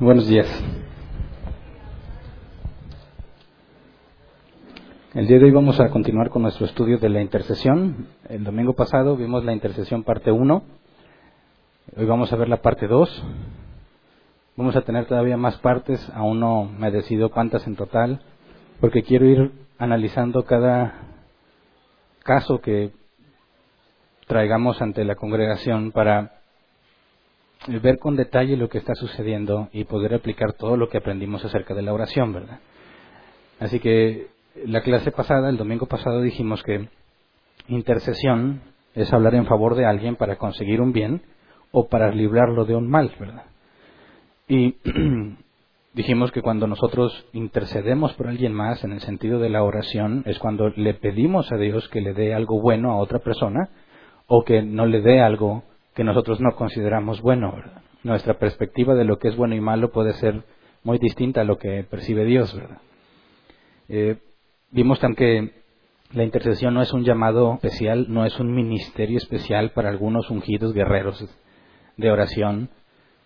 Buenos días. El día de hoy vamos a continuar con nuestro estudio de la intercesión. El domingo pasado vimos la intercesión parte 1. Hoy vamos a ver la parte 2. Vamos a tener todavía más partes, aún no me decido cuántas en total, porque quiero ir analizando cada caso que traigamos ante la congregación para ver con detalle lo que está sucediendo y poder aplicar todo lo que aprendimos acerca de la oración, ¿verdad? Así que la clase pasada, el domingo pasado, dijimos que intercesión es hablar en favor de alguien para conseguir un bien o para librarlo de un mal, ¿verdad? Y dijimos que cuando nosotros intercedemos por alguien más en el sentido de la oración es cuando le pedimos a Dios que le dé algo bueno a otra persona o que no le dé algo que nosotros no consideramos bueno. ¿verdad? Nuestra perspectiva de lo que es bueno y malo puede ser muy distinta a lo que percibe Dios. ¿verdad? Eh, vimos también que la intercesión no es un llamado especial, no es un ministerio especial para algunos ungidos guerreros de oración,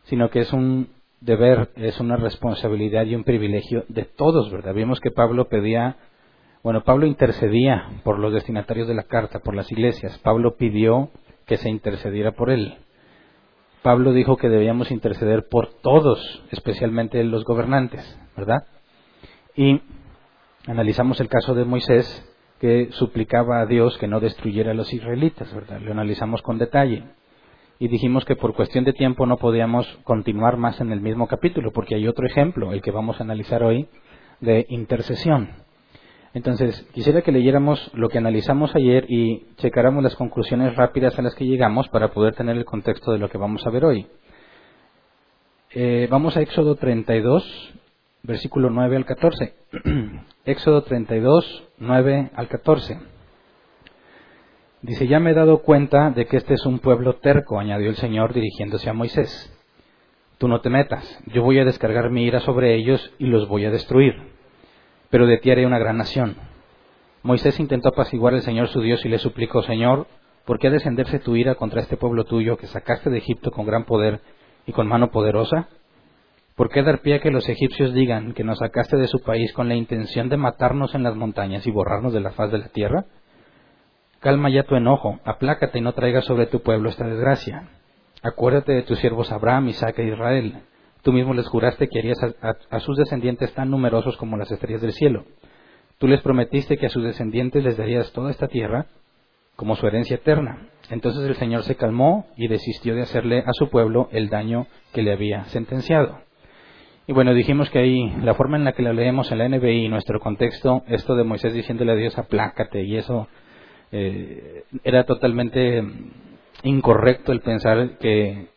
sino que es un deber, es una responsabilidad y un privilegio de todos, ¿verdad? Vimos que Pablo pedía, bueno, Pablo intercedía por los destinatarios de la carta, por las iglesias. Pablo pidió que se intercediera por él. Pablo dijo que debíamos interceder por todos, especialmente los gobernantes, ¿verdad? Y analizamos el caso de Moisés, que suplicaba a Dios que no destruyera a los israelitas, ¿verdad? Lo analizamos con detalle. Y dijimos que por cuestión de tiempo no podíamos continuar más en el mismo capítulo, porque hay otro ejemplo, el que vamos a analizar hoy, de intercesión. Entonces, quisiera que leyéramos lo que analizamos ayer y checáramos las conclusiones rápidas a las que llegamos para poder tener el contexto de lo que vamos a ver hoy. Eh, vamos a Éxodo 32, versículo 9 al 14. Éxodo 32, 9 al 14. Dice, ya me he dado cuenta de que este es un pueblo terco, añadió el Señor dirigiéndose a Moisés. Tú no te metas, yo voy a descargar mi ira sobre ellos y los voy a destruir pero de ti haré una gran nación. Moisés intentó apaciguar al Señor su Dios y le suplicó, Señor, ¿por qué ha descenderse tu ira contra este pueblo tuyo que sacaste de Egipto con gran poder y con mano poderosa? ¿Por qué dar pie a que los egipcios digan que nos sacaste de su país con la intención de matarnos en las montañas y borrarnos de la faz de la tierra? Calma ya tu enojo, aplácate y no traigas sobre tu pueblo esta desgracia. Acuérdate de tus siervos Abraham, Isaac e Israel, Tú mismo les juraste que harías a, sus descendientes tan numerosos como las estrellas del cielo. Tú les prometiste que a sus descendientes les darías toda esta tierra como su herencia eterna. Entonces el Señor se calmó y desistió de hacerle a su pueblo el daño que le había sentenciado. Y bueno, dijimos que ahí la forma en la que la leemos en la NBI, nuestro contexto, esto de Moisés diciéndole a Dios aplácate y eso eh, era totalmente incorrecto el pensar que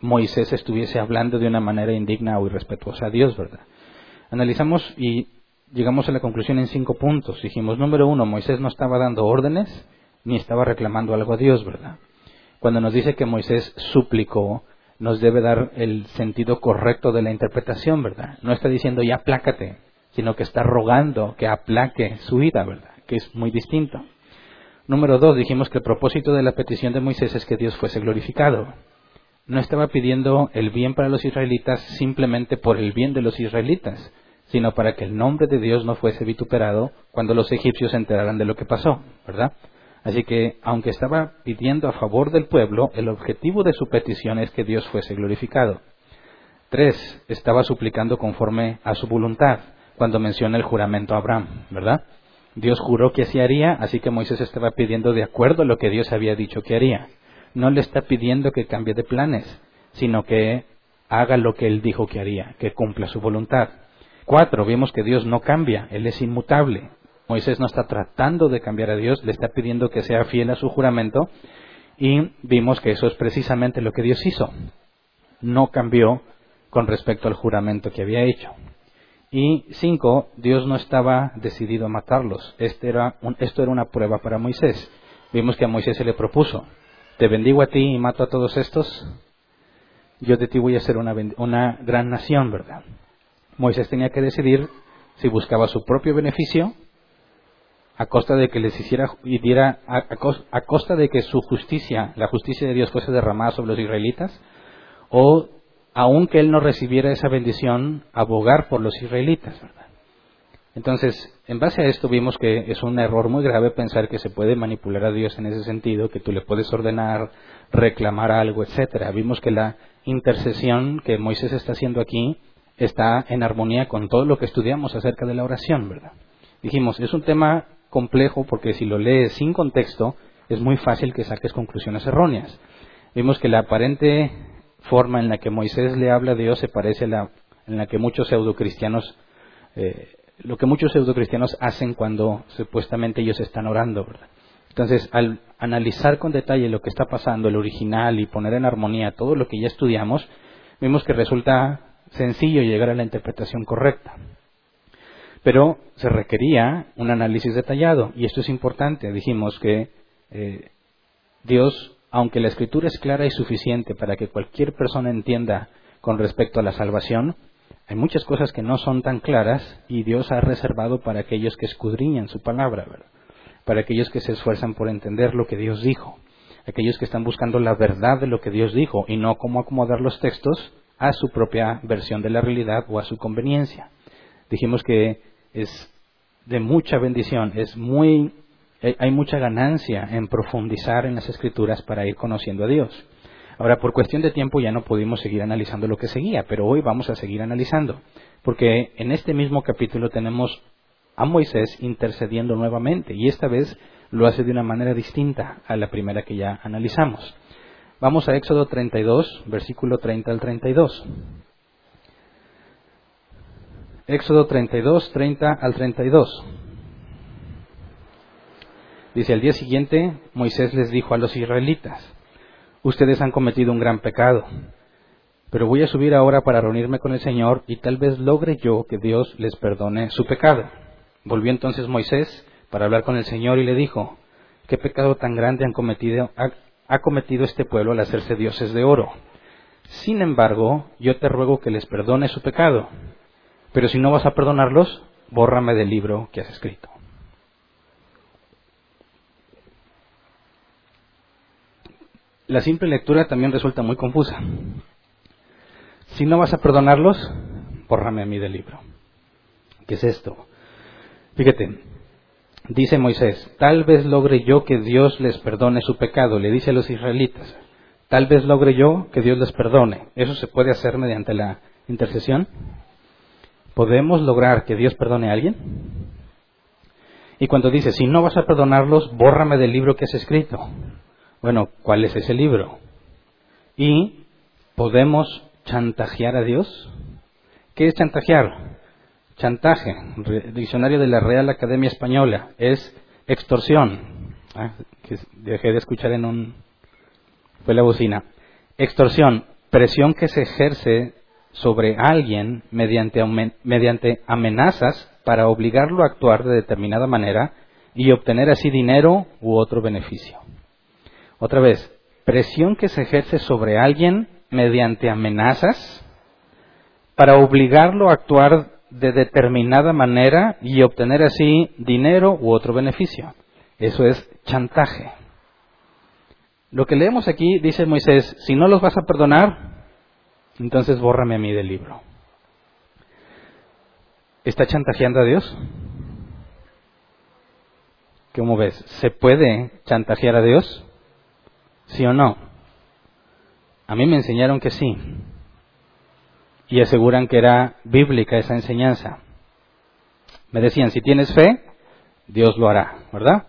Moisés estuviese hablando de una manera indigna o irrespetuosa a Dios, ¿verdad? Analizamos y llegamos a la conclusión en cinco puntos. Dijimos, número uno, Moisés no estaba dando órdenes ni estaba reclamando algo a Dios, ¿verdad? Cuando nos dice que Moisés suplicó, nos debe dar el sentido correcto de la interpretación, ¿verdad? No está diciendo ya aplácate, sino que está rogando que aplaque su vida, ¿verdad? Que es muy distinto. Número dos, dijimos que el propósito de la petición de Moisés es que Dios fuese glorificado no estaba pidiendo el bien para los israelitas simplemente por el bien de los israelitas, sino para que el nombre de Dios no fuese vituperado cuando los egipcios se enteraran de lo que pasó, ¿verdad? Así que, aunque estaba pidiendo a favor del pueblo, el objetivo de su petición es que Dios fuese glorificado. Tres, estaba suplicando conforme a su voluntad, cuando menciona el juramento a Abraham, ¿verdad? Dios juró que así haría, así que Moisés estaba pidiendo de acuerdo a lo que Dios había dicho que haría no le está pidiendo que cambie de planes, sino que haga lo que él dijo que haría, que cumpla su voluntad. Cuatro, vimos que Dios no cambia, Él es inmutable. Moisés no está tratando de cambiar a Dios, le está pidiendo que sea fiel a su juramento. Y vimos que eso es precisamente lo que Dios hizo. No cambió con respecto al juramento que había hecho. Y cinco, Dios no estaba decidido a matarlos. Este era esto era una prueba para Moisés. Vimos que a Moisés se le propuso, te bendigo a ti y mato a todos estos, yo de ti voy a ser una, una gran nación, ¿verdad? Moisés tenía que decidir si buscaba su propio beneficio a costa de que les hiciera y diera a, costa de que su justicia, la justicia de Dios fuese derramada sobre los israelitas, o aunque él no recibiera esa bendición, abogar por los israelitas, ¿verdad? Entonces, en base a esto vimos que es un error muy grave pensar que se puede manipular a Dios en ese sentido, que tú le puedes ordenar, reclamar algo, etcétera. Vimos que la intercesión que Moisés está haciendo aquí está en armonía con todo lo que estudiamos acerca de la oración, ¿verdad? Dijimos, es un tema complejo porque si lo lees sin contexto es muy fácil que saques conclusiones erróneas. Vimos que la aparente forma en la que Moisés le habla a Dios se parece a la en la que muchos pseudocristianos eh, lo que muchos pseudocristianos hacen cuando supuestamente ellos están orando. Entonces, al analizar con detalle lo que está pasando, el original, y poner en armonía todo lo que ya estudiamos, vemos que resulta sencillo llegar a la interpretación correcta. Pero se requería un análisis detallado, y esto es importante. Dijimos que eh, Dios, aunque la escritura es clara y suficiente para que cualquier persona entienda con respecto a la salvación, hay muchas cosas que no son tan claras y Dios ha reservado para aquellos que escudriñan su palabra, para aquellos que se esfuerzan por entender lo que Dios dijo, aquellos que están buscando la verdad de lo que Dios dijo y no cómo acomodar los textos a su propia versión de la realidad o a su conveniencia. Dijimos que es de mucha bendición, es muy hay mucha ganancia en profundizar en las escrituras para ir conociendo a Dios. Ahora, por cuestión de tiempo ya no pudimos seguir analizando lo que seguía, pero hoy vamos a seguir analizando, porque en este mismo capítulo tenemos a Moisés intercediendo nuevamente, y esta vez lo hace de una manera distinta a la primera que ya analizamos. Vamos a Éxodo 32, versículo 30 al 32. Éxodo 32, 30 al 32. Dice, al día siguiente Moisés les dijo a los israelitas, ustedes han cometido un gran pecado. Pero voy a subir ahora para reunirme con el Señor y tal vez logre yo que Dios les perdone su pecado. Volvió entonces Moisés para hablar con el Señor y le dijo, ¿qué pecado tan grande han cometido, ha, ha cometido este pueblo al hacerse dioses de oro? Sin embargo, yo te ruego que les perdone su pecado. Pero si no vas a perdonarlos, bórrame del libro que has escrito. La simple lectura también resulta muy confusa. Si no vas a perdonarlos, bórrame a mí del libro. ¿Qué es esto? Fíjate, dice Moisés, tal vez logre yo que Dios les perdone su pecado, le dice a los israelitas, tal vez logre yo que Dios les perdone. ¿Eso se puede hacer mediante la intercesión? ¿Podemos lograr que Dios perdone a alguien? Y cuando dice, si no vas a perdonarlos, bórrame del libro que has escrito. Bueno, ¿cuál es ese libro? Y podemos chantajear a Dios. ¿Qué es chantajear? Chantaje, diccionario de la Real Academia Española, es extorsión. Ah, dejé de escuchar en un... fue la bocina. Extorsión, presión que se ejerce sobre alguien mediante, mediante amenazas para obligarlo a actuar de determinada manera y obtener así dinero u otro beneficio. Otra vez, presión que se ejerce sobre alguien mediante amenazas para obligarlo a actuar de determinada manera y obtener así dinero u otro beneficio. Eso es chantaje. Lo que leemos aquí dice Moisés, si no los vas a perdonar, entonces bórrame a mí del libro. ¿Está chantajeando a Dios? ¿Cómo ves? ¿Se puede chantajear a Dios? ¿Sí o no? A mí me enseñaron que sí. Y aseguran que era bíblica esa enseñanza. Me decían, si tienes fe, Dios lo hará, ¿verdad?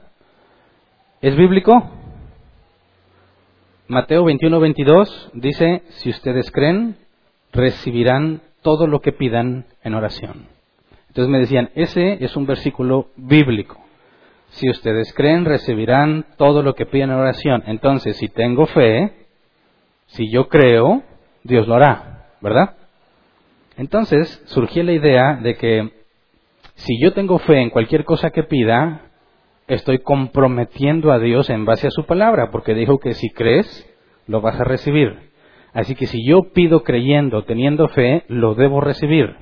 ¿Es bíblico? Mateo 21, 22 dice, si ustedes creen, recibirán todo lo que pidan en oración. Entonces me decían, ese es un versículo bíblico. Si ustedes creen, recibirán todo lo que piden en oración. Entonces, si tengo fe, si yo creo, Dios lo hará, ¿verdad? Entonces, surgió la idea de que si yo tengo fe en cualquier cosa que pida, estoy comprometiendo a Dios en base a su palabra, porque dijo que si crees, lo vas a recibir. Así que si yo pido creyendo, teniendo fe, lo debo recibir.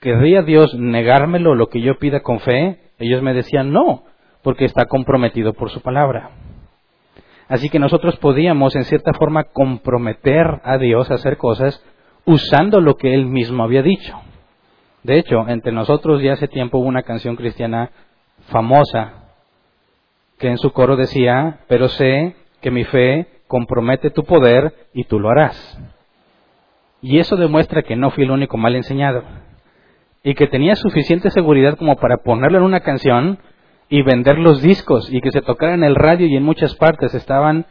¿Querría Dios negármelo lo que yo pida con fe? Ellos me decían no, porque está comprometido por su palabra. Así que nosotros podíamos, en cierta forma, comprometer a Dios a hacer cosas usando lo que Él mismo había dicho. De hecho, entre nosotros ya hace tiempo hubo una canción cristiana famosa que en su coro decía, pero sé que mi fe compromete tu poder y tú lo harás. Y eso demuestra que no fui el único mal enseñado y que tenía suficiente seguridad como para ponerlo en una canción y vender los discos y que se tocara en el radio y en muchas partes estaban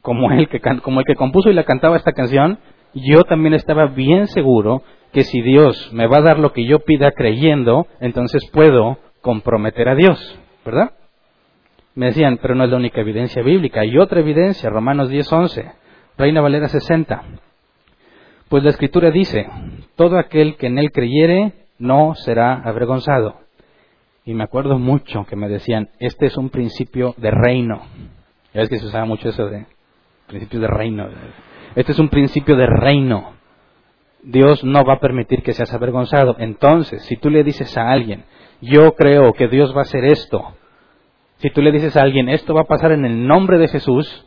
como el que, como el que compuso y la cantaba esta canción, yo también estaba bien seguro que si Dios me va a dar lo que yo pida creyendo, entonces puedo comprometer a Dios, ¿verdad? Me decían, pero no es la única evidencia bíblica. Hay otra evidencia, Romanos 10:11, Reina Valera 60. Pues la Escritura dice, todo aquel que en él creyere no será avergonzado. Y me acuerdo mucho que me decían, este es un principio de reino. Ya ves que se usaba mucho eso de principios de reino. Este es un principio de reino. Dios no va a permitir que seas avergonzado. Entonces, si tú le dices a alguien, yo creo que Dios va a hacer esto, si tú le dices a alguien, esto va a pasar en el nombre de Jesús,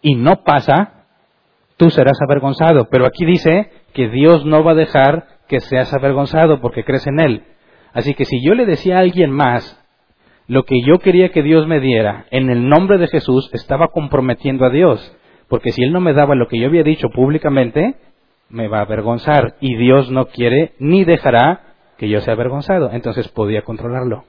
y no pasa, tú serás avergonzado. Pero aquí dice que Dios no va a dejar que seas avergonzado porque crees en Él. Así que si yo le decía a alguien más lo que yo quería que Dios me diera en el nombre de Jesús, estaba comprometiendo a Dios. Porque si Él no me daba lo que yo había dicho públicamente, me va a avergonzar. Y Dios no quiere ni dejará que yo sea avergonzado. Entonces podía controlarlo.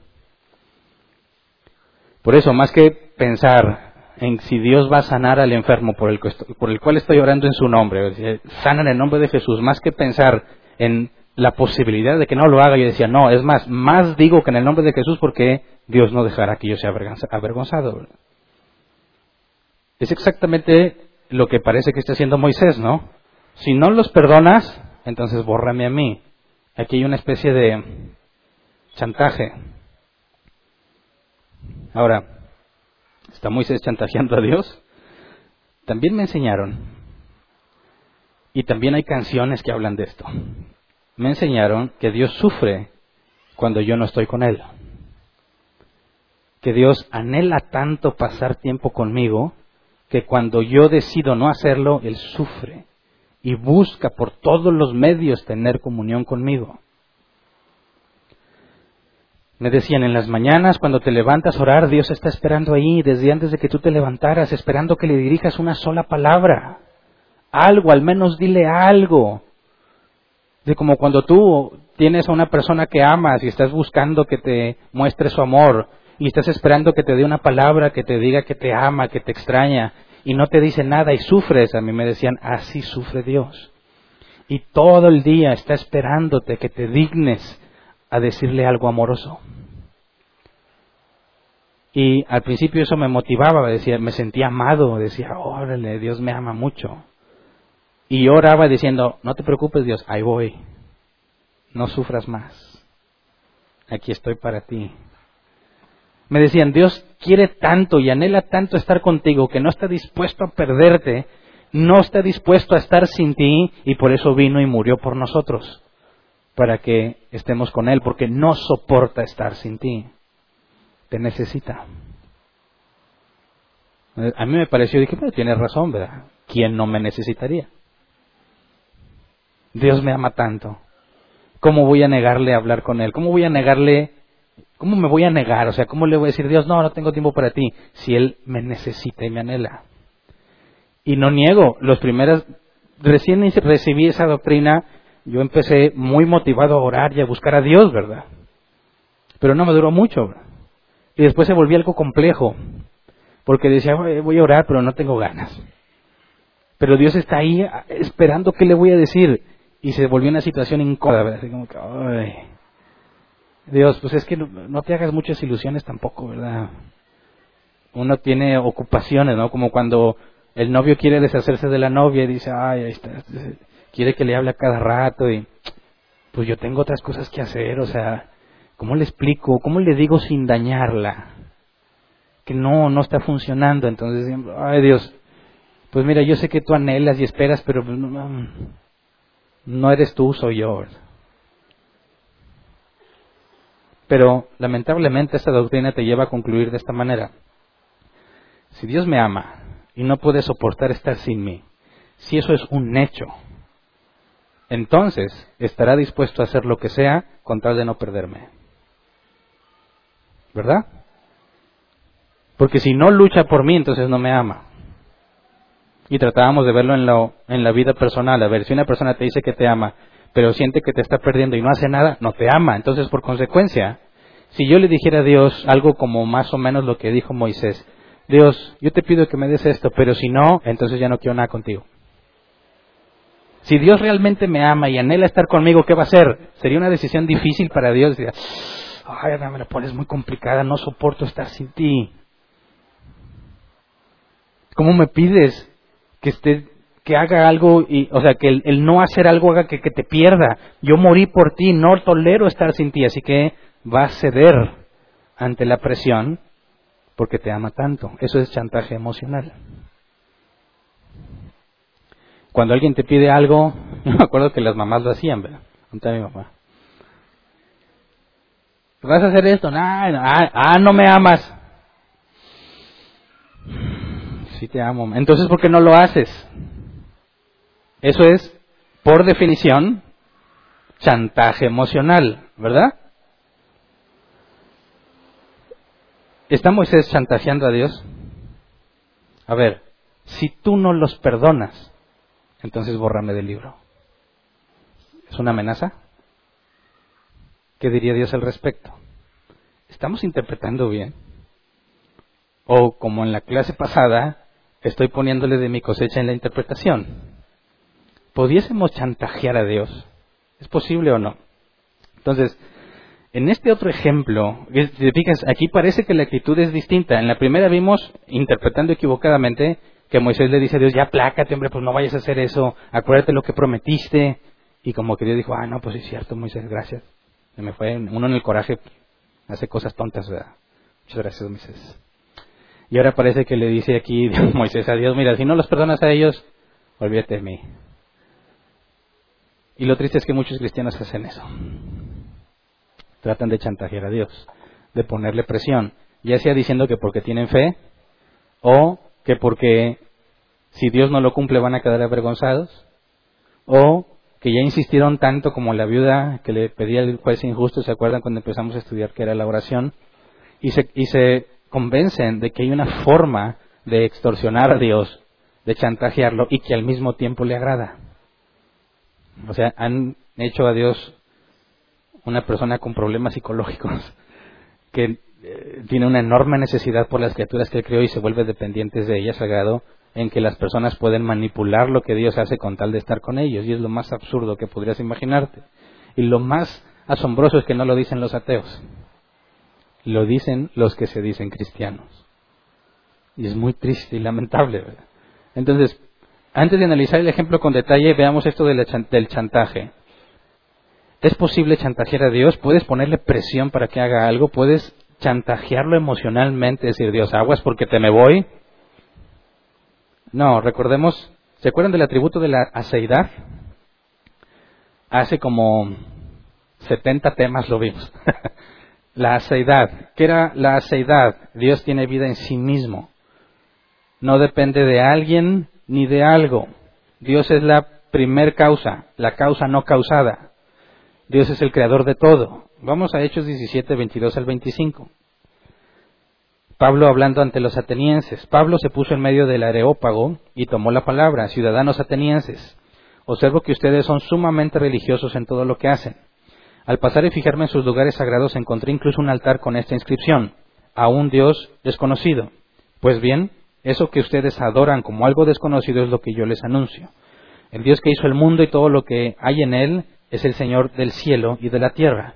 Por eso, más que pensar en si Dios va a sanar al enfermo por el, por el cual estoy orando en su nombre, sana en el nombre de Jesús, más que pensar en la posibilidad de que no lo haga, yo decía, no, es más, más digo que en el nombre de Jesús porque Dios no dejará que yo sea avergonzado. Es exactamente lo que parece que está haciendo Moisés, ¿no? Si no los perdonas, entonces bórrame a mí. Aquí hay una especie de chantaje. Ahora, ¿está Moisés chantajeando a Dios? También me enseñaron, y también hay canciones que hablan de esto me enseñaron que Dios sufre cuando yo no estoy con Él. Que Dios anhela tanto pasar tiempo conmigo que cuando yo decido no hacerlo, Él sufre y busca por todos los medios tener comunión conmigo. Me decían en las mañanas, cuando te levantas a orar, Dios está esperando ahí, desde antes de que tú te levantaras, esperando que le dirijas una sola palabra. Algo, al menos dile algo. De como cuando tú tienes a una persona que amas y estás buscando que te muestre su amor y estás esperando que te dé una palabra que te diga que te ama, que te extraña y no te dice nada y sufres. A mí me decían, así sufre Dios. Y todo el día está esperándote que te dignes a decirle algo amoroso. Y al principio eso me motivaba, decía, me sentía amado, decía, órale, Dios me ama mucho. Y yo oraba diciendo, no te preocupes Dios, ahí voy, no sufras más, aquí estoy para ti. Me decían, Dios quiere tanto y anhela tanto estar contigo que no está dispuesto a perderte, no está dispuesto a estar sin ti y por eso vino y murió por nosotros, para que estemos con Él, porque no soporta estar sin ti, te necesita. A mí me pareció, dije, pero tienes razón, ¿verdad? ¿Quién no me necesitaría? Dios me ama tanto. ¿Cómo voy a negarle a hablar con Él? ¿Cómo voy a negarle? ¿Cómo me voy a negar? O sea, ¿cómo le voy a decir, Dios, no, no tengo tiempo para ti, si Él me necesita y me anhela? Y no niego, los primeros, recién recibí esa doctrina, yo empecé muy motivado a orar y a buscar a Dios, ¿verdad? Pero no me duró mucho. Y después se volvió algo complejo, porque decía, voy a orar, pero no tengo ganas. Pero Dios está ahí esperando qué le voy a decir y se volvió una situación incómoda, Así como que, Dios, pues es que no, te hagas muchas ilusiones tampoco, ¿verdad? Uno tiene ocupaciones, ¿no? Como cuando el novio quiere deshacerse de la novia y dice, ay, ahí está, quiere que le hable a cada rato y pues yo tengo otras cosas que hacer, o sea, ¿cómo le explico? ¿Cómo le digo sin dañarla? Que no, no está funcionando, entonces, ay Dios, pues mira, yo sé que tú anhelas y esperas, pero pues, no, no eres tú, soy yo. Pero lamentablemente esta doctrina te lleva a concluir de esta manera. Si Dios me ama y no puede soportar estar sin mí, si eso es un hecho, entonces estará dispuesto a hacer lo que sea con tal de no perderme. ¿Verdad? Porque si no lucha por mí, entonces no me ama. Y tratábamos de verlo en, lo, en la vida personal. A ver, si una persona te dice que te ama, pero siente que te está perdiendo y no hace nada, no te ama. Entonces, por consecuencia, si yo le dijera a Dios algo como más o menos lo que dijo Moisés, Dios, yo te pido que me des esto, pero si no, entonces ya no quiero nada contigo. Si Dios realmente me ama y anhela estar conmigo, ¿qué va a hacer? Sería una decisión difícil para Dios. Ay, me la pones muy complicada, no soporto estar sin ti. ¿Cómo me pides que que haga algo y, o sea, que el, no hacer algo haga que, te pierda. Yo morí por ti, no tolero estar sin ti, así que va a ceder ante la presión porque te ama tanto. Eso es chantaje emocional. Cuando alguien te pide algo, me acuerdo que las mamás lo hacían, ¿verdad? mi mamá. ¿Vas a hacer esto? ah, ah, no me amas. Sí te amo. Entonces, ¿por qué no lo haces? Eso es, por definición, chantaje emocional, ¿verdad? ¿Está Moisés chantajeando a Dios? A ver, si tú no los perdonas, entonces bórrame del libro. ¿Es una amenaza? ¿Qué diría Dios al respecto? ¿Estamos interpretando bien? O como en la clase pasada, estoy poniéndole de mi cosecha en la interpretación. ¿Pudiésemos chantajear a Dios? ¿Es posible o no? Entonces, en este otro ejemplo, aquí parece que la actitud es distinta. En la primera vimos, interpretando equivocadamente, que Moisés le dice a Dios, ya plácate, hombre, pues no vayas a hacer eso, acuérdate lo que prometiste. Y como que Dios dijo, ah, no, pues es cierto, Moisés, gracias. Se me fue, uno en el coraje hace cosas tontas, ¿verdad? Muchas gracias, Moisés. Y ahora parece que le dice aquí Moisés a Dios, mira, si no los perdonas a ellos, olvídate de mí. Y lo triste es que muchos cristianos hacen eso tratan de chantajear a Dios, de ponerle presión, ya sea diciendo que porque tienen fe o que porque si Dios no lo cumple van a quedar avergonzados o que ya insistieron tanto como la viuda que le pedía el juez injusto, ¿se acuerdan cuando empezamos a estudiar que era la oración? Y se, y se convencen de que hay una forma de extorsionar a Dios, de chantajearlo y que al mismo tiempo le agrada. O sea, han hecho a Dios una persona con problemas psicológicos que eh, tiene una enorme necesidad por las criaturas que creó y se vuelve dependiente de ellas, sagrado, en que las personas pueden manipular lo que Dios hace con tal de estar con ellos. Y es lo más absurdo que podrías imaginarte. Y lo más asombroso es que no lo dicen los ateos, lo dicen los que se dicen cristianos. Y es muy triste y lamentable. Entonces, antes de analizar el ejemplo con detalle, veamos esto del chantaje. ¿Es posible chantajear a Dios? ¿Puedes ponerle presión para que haga algo? ¿Puedes chantajearlo emocionalmente? Decir, Dios, aguas porque te me voy. No, recordemos, ¿se acuerdan del atributo de la aceidad? Hace como 70 temas lo vimos. la aceidad. ¿Qué era la aceidad? Dios tiene vida en sí mismo. No depende de alguien ni de algo. Dios es la primer causa, la causa no causada. Dios es el creador de todo. Vamos a Hechos 17, 22 al 25. Pablo hablando ante los atenienses. Pablo se puso en medio del areópago y tomó la palabra. Ciudadanos atenienses, observo que ustedes son sumamente religiosos en todo lo que hacen. Al pasar y fijarme en sus lugares sagrados encontré incluso un altar con esta inscripción, a un Dios desconocido. Pues bien, eso que ustedes adoran como algo desconocido es lo que yo les anuncio. El Dios que hizo el mundo y todo lo que hay en él es el Señor del cielo y de la tierra.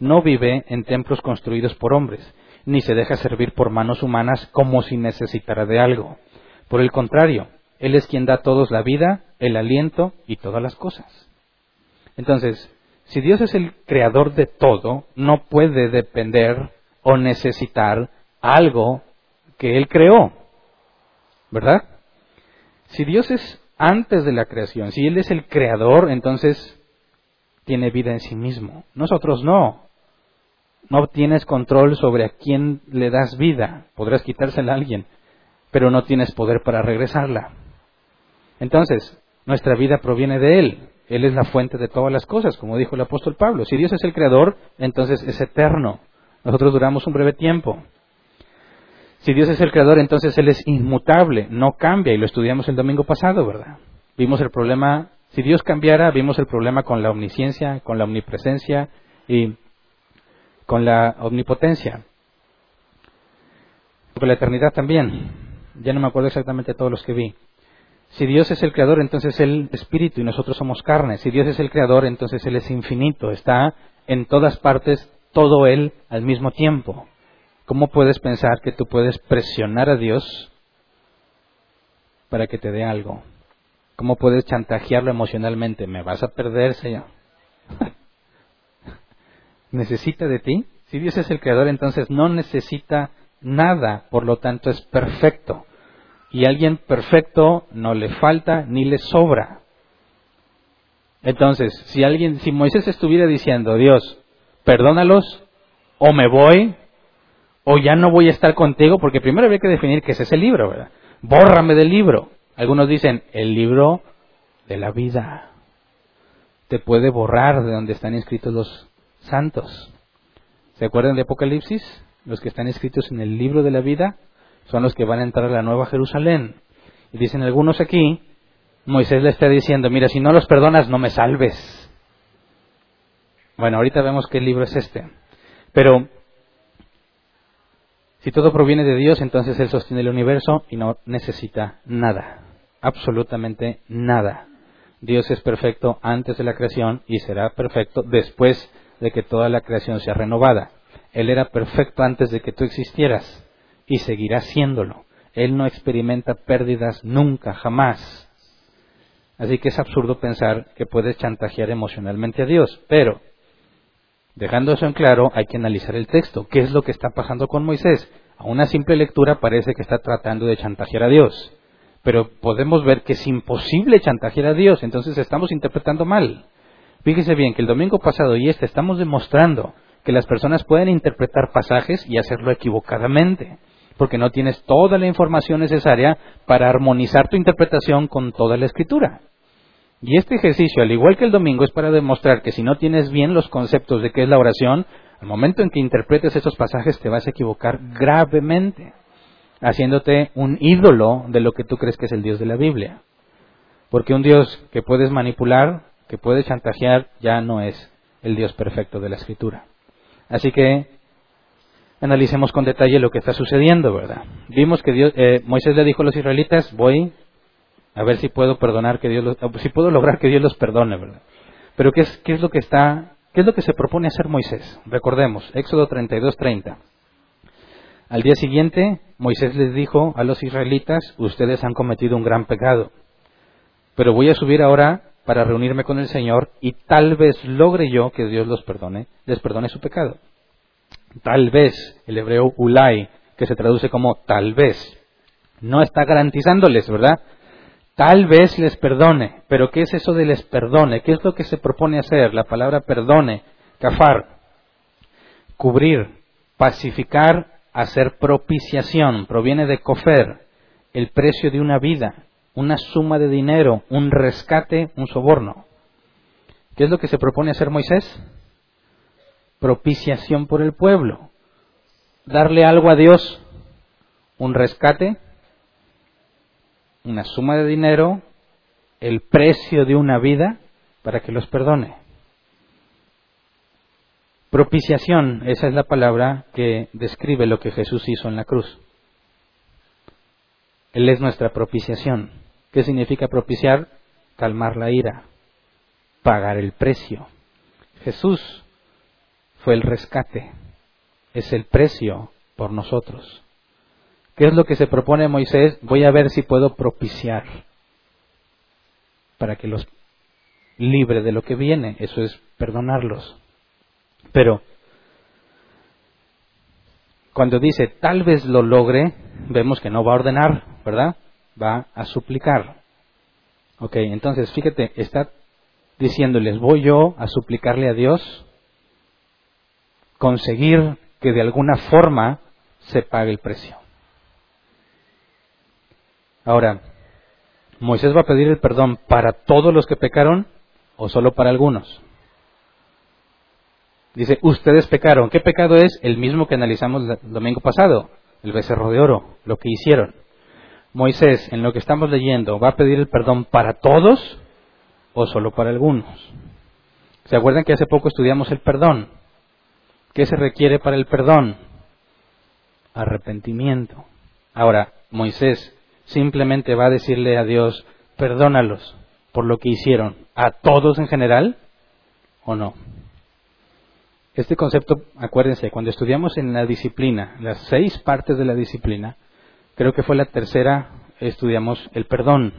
no vive en templos construidos por hombres, ni se deja servir por manos humanas como si necesitara de algo. Por el contrario, Él es quien da a todos la vida, el aliento y todas las cosas. Entonces, si Dios es el creador de todo, no puede depender o necesitar algo que Él creó. ¿Verdad? Si Dios es antes de la creación, si Él es el creador, entonces tiene vida en sí mismo. Nosotros no. No tienes control sobre a quién le das vida. Podrás quitársela a alguien, pero no tienes poder para regresarla. Entonces, nuestra vida proviene de Él. Él es la fuente de todas las cosas, como dijo el apóstol Pablo. Si Dios es el creador, entonces es eterno. Nosotros duramos un breve tiempo. Si Dios es el creador, entonces Él es inmutable, no cambia, y lo estudiamos el domingo pasado, ¿verdad? Vimos el problema, si Dios cambiara, vimos el problema con la omnisciencia, con la omnipresencia y con la omnipotencia. Con la eternidad también. Ya no me acuerdo exactamente todos los que vi. Si Dios es el creador, entonces Él es espíritu y nosotros somos carne. Si Dios es el creador, entonces Él es infinito. Está en todas partes, todo Él al mismo tiempo. ¿Cómo puedes pensar que tú puedes presionar a Dios para que te dé algo? ¿Cómo puedes chantajearlo emocionalmente? ¿Me vas a perder, Señor? ¿Necesita de ti? Si Dios es el creador, entonces no necesita nada, por lo tanto es perfecto. Y alguien perfecto no le falta ni le sobra. Entonces, si alguien, si Moisés estuviera diciendo, Dios, perdónalos, o me voy, o ya no voy a estar contigo, porque primero habría que definir qué es ese libro, ¿verdad? Bórrame del libro. Algunos dicen, el libro de la vida. Te puede borrar de donde están inscritos los santos. ¿Se acuerdan de Apocalipsis? Los que están escritos en el libro de la vida son los que van a entrar a la Nueva Jerusalén. Y dicen algunos aquí, Moisés le está diciendo, mira, si no los perdonas, no me salves. Bueno, ahorita vemos qué libro es este. Pero si todo proviene de Dios, entonces Él sostiene el universo y no necesita nada, absolutamente nada. Dios es perfecto antes de la creación y será perfecto después de que toda la creación sea renovada. Él era perfecto antes de que tú existieras y seguirá siéndolo. Él no experimenta pérdidas nunca, jamás. Así que es absurdo pensar que puedes chantajear emocionalmente a Dios. Pero Dejando eso en claro, hay que analizar el texto. ¿Qué es lo que está pasando con Moisés? A una simple lectura parece que está tratando de chantajear a Dios. Pero podemos ver que es imposible chantajear a Dios, entonces estamos interpretando mal. Fíjese bien que el domingo pasado y este estamos demostrando que las personas pueden interpretar pasajes y hacerlo equivocadamente, porque no tienes toda la información necesaria para armonizar tu interpretación con toda la escritura. Y este ejercicio, al igual que el domingo, es para demostrar que si no tienes bien los conceptos de qué es la oración, al momento en que interpretes estos pasajes te vas a equivocar gravemente, haciéndote un ídolo de lo que tú crees que es el Dios de la Biblia. Porque un Dios que puedes manipular, que puedes chantajear, ya no es el Dios perfecto de la Escritura. Así que analicemos con detalle lo que está sucediendo, ¿verdad? Vimos que Dios, eh, Moisés le dijo a los israelitas, voy a ver si puedo perdonar que Dios los, si puedo lograr que Dios los perdone, ¿verdad? Pero ¿qué es, lo que lo que se propone hacer Moisés? Recordemos, Éxodo 32:30. Al día siguiente, Moisés les dijo a los israelitas, ustedes han cometido un gran pecado, pero voy a subir ahora para reunirme con el Señor y tal vez logre yo que Dios los perdone, les perdone su pecado. Tal vez, el hebreo ulai, que se traduce como tal vez, no está garantizándoles, ¿verdad? Tal vez les perdone, pero ¿qué es eso de les perdone? ¿Qué es lo que se propone hacer? La palabra perdone, kafar, cubrir, pacificar, hacer propiciación, proviene de kofer, el precio de una vida, una suma de dinero, un rescate, un soborno. ¿Qué es lo que se propone hacer Moisés? Propiciación por el pueblo. Darle algo a Dios, un rescate, una suma de dinero, el precio de una vida para que los perdone. Propiciación, esa es la palabra que describe lo que Jesús hizo en la cruz. Él es nuestra propiciación. ¿Qué significa propiciar? Calmar la ira, pagar el precio. Jesús fue el rescate, es el precio por nosotros. ¿Qué es lo que se propone Moisés? Voy a ver si puedo propiciar para que los libre de lo que viene. Eso es perdonarlos. Pero cuando dice tal vez lo logre, vemos que no va a ordenar, ¿verdad? Va a suplicar. Ok, entonces fíjate, está diciéndoles, voy yo a suplicarle a Dios, conseguir que de alguna forma se pague el precio. Ahora, Moisés va a pedir el perdón para todos los que pecaron o solo para algunos. Dice, ustedes pecaron. ¿Qué pecado es? El mismo que analizamos el domingo pasado, el becerro de oro, lo que hicieron. Moisés, en lo que estamos leyendo, ¿va a pedir el perdón para todos o solo para algunos? ¿Se acuerdan que hace poco estudiamos el perdón? ¿Qué se requiere para el perdón? Arrepentimiento. Ahora, Moisés simplemente va a decirle a Dios, perdónalos por lo que hicieron, a todos en general o no. Este concepto, acuérdense, cuando estudiamos en la disciplina, las seis partes de la disciplina, creo que fue la tercera, estudiamos el perdón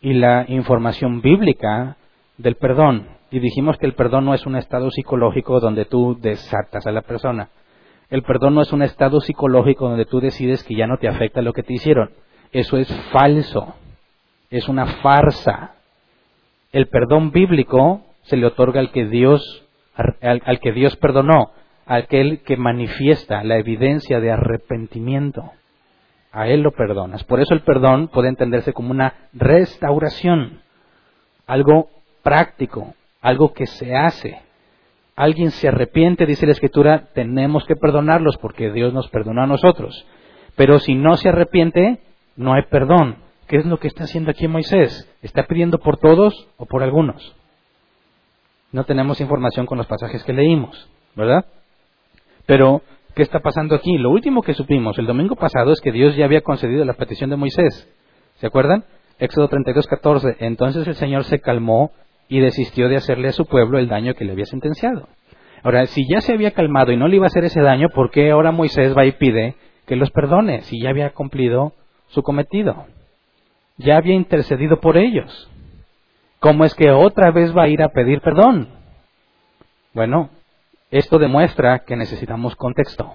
y la información bíblica del perdón. Y dijimos que el perdón no es un estado psicológico donde tú desatas a la persona. El perdón no es un estado psicológico donde tú decides que ya no te afecta lo que te hicieron. Eso es falso. Es una farsa. El perdón bíblico se le otorga al que Dios al, que Dios perdonó, aquel que manifiesta la evidencia de arrepentimiento. A Él lo perdonas. Por eso el perdón puede entenderse como una restauración, algo práctico, algo que se hace. Alguien se arrepiente, dice la Escritura, tenemos que perdonarlos porque Dios nos perdonó a nosotros. Pero si no se arrepiente, no hay perdón. ¿Qué es lo que está haciendo aquí Moisés? ¿Está pidiendo por todos o por algunos? No tenemos información con los pasajes que leímos, ¿verdad? Pero, ¿qué está pasando aquí? Lo último que supimos el domingo pasado es que Dios ya había concedido la petición de Moisés. ¿Se acuerdan? Éxodo 32, 14. Entonces el Señor se calmó y desistió de hacerle a su pueblo el daño que le había sentenciado. Ahora, si ya se había calmado y no le iba a hacer ese daño, ¿por qué ahora Moisés va y pide que los perdone si ya había cumplido su cometido? Ya había intercedido por ellos. ¿cómo es que otra vez va a ir a pedir perdón? Bueno, esto demuestra que necesitamos contexto.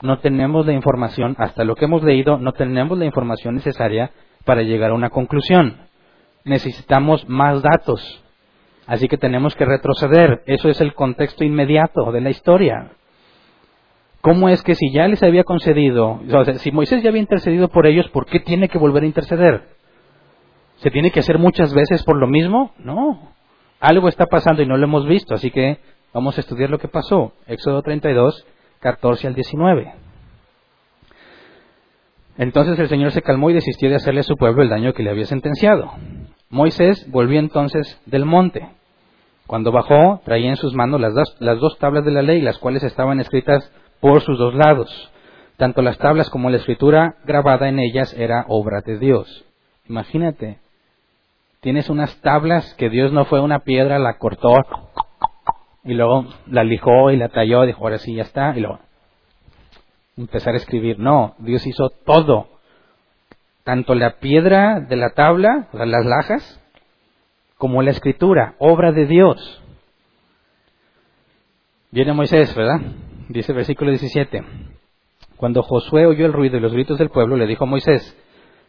No tenemos la información, hasta lo que hemos leído, no tenemos la información necesaria para llegar a una conclusión. Necesitamos más datos. Así que tenemos que retroceder. Eso es el contexto inmediato de la historia. ¿Cómo es que si ya les había concedido, o sea, si Moisés ya había intercedido por ellos, ¿por qué tiene que volver a interceder? ¿Se tiene que hacer muchas veces por lo mismo? No. Algo está pasando y no lo hemos visto, así que vamos a estudiar lo que pasó. Éxodo 32, 14 al 19. Entonces el Señor se calmó y desistió de hacerle a su pueblo el daño que le había sentenciado. Moisés volvió entonces del monte. Cuando bajó, traía en sus manos las dos, las dos tablas de la ley, las cuales estaban escritas por sus dos lados. Tanto las tablas como la escritura grabada en ellas era obra de Dios. Imagínate, Tienes unas tablas que Dios no fue una piedra, la cortó y luego la lijó y la talló, dijo, ahora sí ya está, y luego empezar a escribir. No, Dios hizo todo. Tanto la piedra de la tabla, las lajas, como la escritura, obra de Dios. Viene Moisés, ¿verdad? Dice versículo 17. Cuando Josué oyó el ruido y los gritos del pueblo, le dijo a Moisés,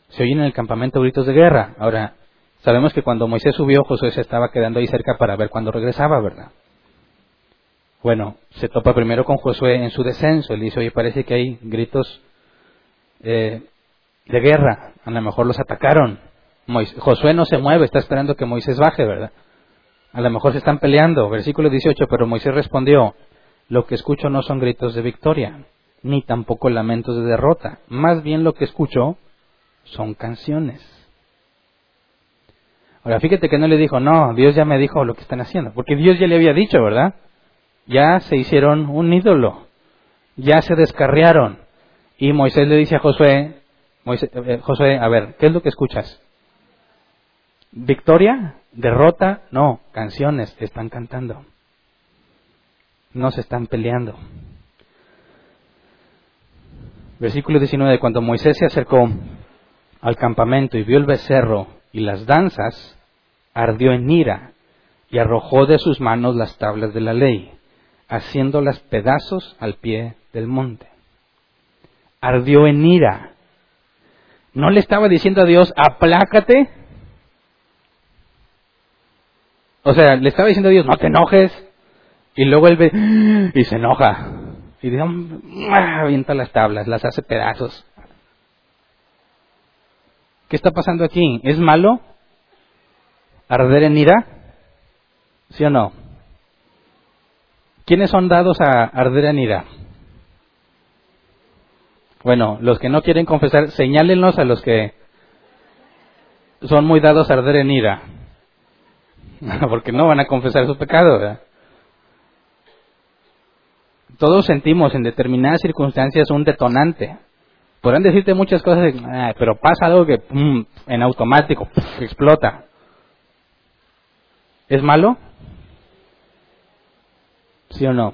se oyen en el campamento gritos de guerra. Ahora, Sabemos que cuando Moisés subió, Josué se estaba quedando ahí cerca para ver cuándo regresaba, ¿verdad? Bueno, se topa primero con Josué en su descenso. Le dice, oye, parece que hay gritos eh, de guerra. A lo mejor los atacaron. Josué no se mueve, está esperando que Moisés baje, ¿verdad? A lo mejor se están peleando. Versículo 18, pero Moisés respondió, lo que escucho no son gritos de victoria, ni tampoco lamentos de derrota. Más bien lo que escucho son canciones. Ahora, fíjate que no le dijo, no, Dios ya me dijo lo que están haciendo, porque Dios ya le había dicho, ¿verdad? Ya se hicieron un ídolo, ya se descarriaron. Y Moisés le dice a Josué, eh, Josué, a ver, ¿qué es lo que escuchas? ¿Victoria? ¿Derrota? No, canciones, están cantando. no se están peleando. Versículo 19, cuando Moisés se acercó al campamento y vio el becerro y las danzas, ardió en ira y arrojó de sus manos las tablas de la ley, haciéndolas pedazos al pie del monte. Ardió en ira. ¿No le estaba diciendo a Dios, aplácate? O sea, le estaba diciendo a Dios, no te enojes. Y luego él ve y se enoja. Y dice, avienta las tablas, las hace pedazos. ¿Qué está pasando aquí? ¿Es malo arder en ira? ¿Sí o no? ¿Quiénes son dados a arder en ira? Bueno, los que no quieren confesar, señálenlos a los que son muy dados a arder en ira. Porque no van a confesar su pecado. Todos sentimos en determinadas circunstancias un detonante. Podrán decirte muchas cosas, pero pasa algo que en automático explota. ¿Es malo? ¿Sí o no?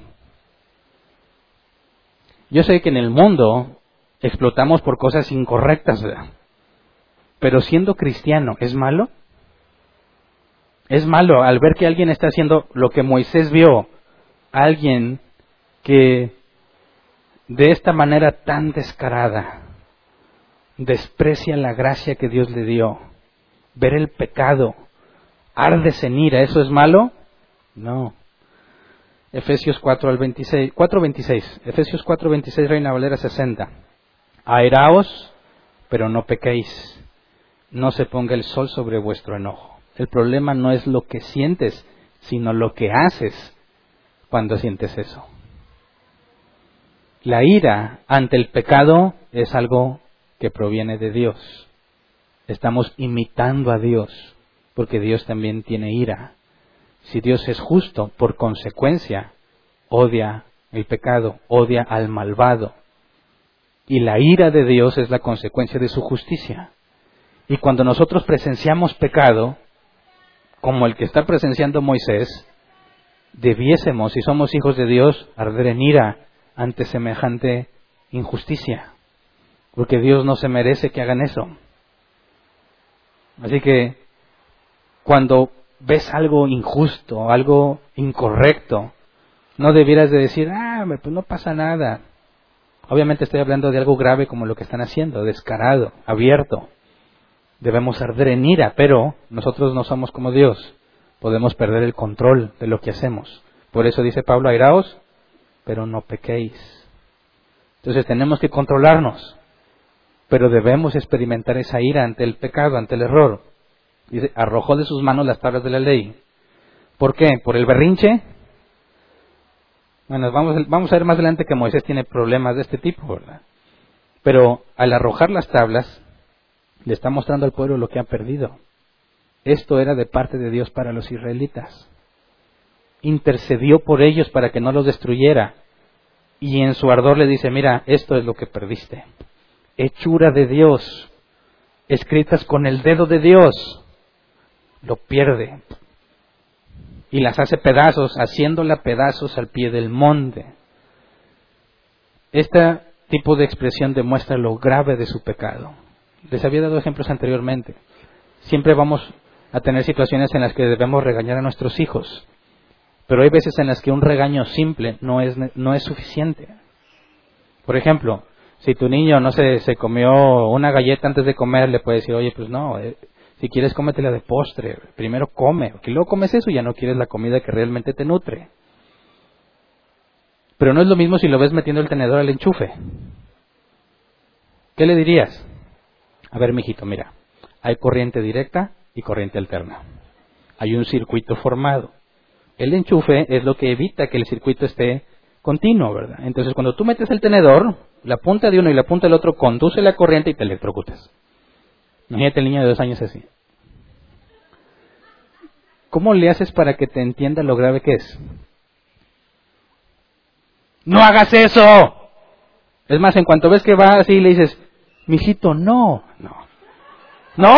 Yo sé que en el mundo explotamos por cosas incorrectas. Pero siendo cristiano, ¿es malo? Es malo al ver que alguien está haciendo lo que Moisés vio, alguien que de esta manera tan descarada desprecia la gracia que Dios le dio, ver el pecado, ardes en ira, ¿eso es malo? No. Efesios 4 al 26, 4:26, Efesios 4:26 Reina Valera 60. Airaos, pero no pequéis. No se ponga el sol sobre vuestro enojo. El problema no es lo que sientes, sino lo que haces cuando sientes eso. La ira ante el pecado es algo que proviene de Dios. Estamos imitando a Dios, porque Dios también tiene ira. Si Dios es justo, por consecuencia, odia el pecado, odia al malvado. Y la ira de Dios es la consecuencia de su justicia. Y cuando nosotros presenciamos pecado, como el que está presenciando Moisés, debiésemos, si somos hijos de Dios, arder en ira ante semejante injusticia. Porque Dios no se merece que hagan eso. Así que cuando ves algo injusto, algo incorrecto, no debieras de decir, ah, pues no pasa nada. Obviamente estoy hablando de algo grave como lo que están haciendo, descarado, abierto. Debemos arder en ira, pero nosotros no somos como Dios. Podemos perder el control de lo que hacemos. Por eso dice Pablo, airaos, pero no pequéis. Entonces tenemos que controlarnos, pero debemos experimentar esa ira ante el pecado, ante el error. Arrojó de sus manos las tablas de la ley. ¿Por qué? ¿Por el berrinche? Bueno, vamos, a ver más adelante que Moisés tiene problemas de este tipo, ¿verdad? Pero al arrojar las tablas, le está mostrando al pueblo lo que ha perdido. Esto era de parte de Dios para los israelitas. Intercedió por ellos para que no los destruyera. Y en su ardor le dice, mira, esto es lo que perdiste. Hechura de Dios, escritas con el dedo de Dios lo pierde y las hace pedazos, haciéndola pedazos al pie del monte. Este tipo de expresión demuestra lo grave de su pecado. Les había dado ejemplos anteriormente. Siempre vamos a tener situaciones en las que debemos regañar a nuestros hijos, pero hay veces en las que un regaño simple no es, no es suficiente. Por ejemplo, si tu niño, no sé, se comió una galleta antes de comer, le puedes decir, oye, pues no, eh, si quieres, cómetela de postre. Primero come, porque luego comes eso y ya no quieres la comida que realmente te nutre. Pero no es lo mismo si lo ves metiendo el tenedor al enchufe. ¿Qué le dirías? A ver, mijito, mira, hay corriente directa y corriente alterna. Hay un circuito formado. El enchufe es lo que evita que el circuito esté continuo, ¿verdad? Entonces, cuando tú metes el tenedor, la punta de uno y la punta del otro conduce la corriente y te electrocutas. Imagínate el niño de dos años así. ¿Cómo le haces para que te entienda lo grave que es? ¡No hagas eso! Es más, en cuanto ves que va así, le dices, mijito, no, no, no.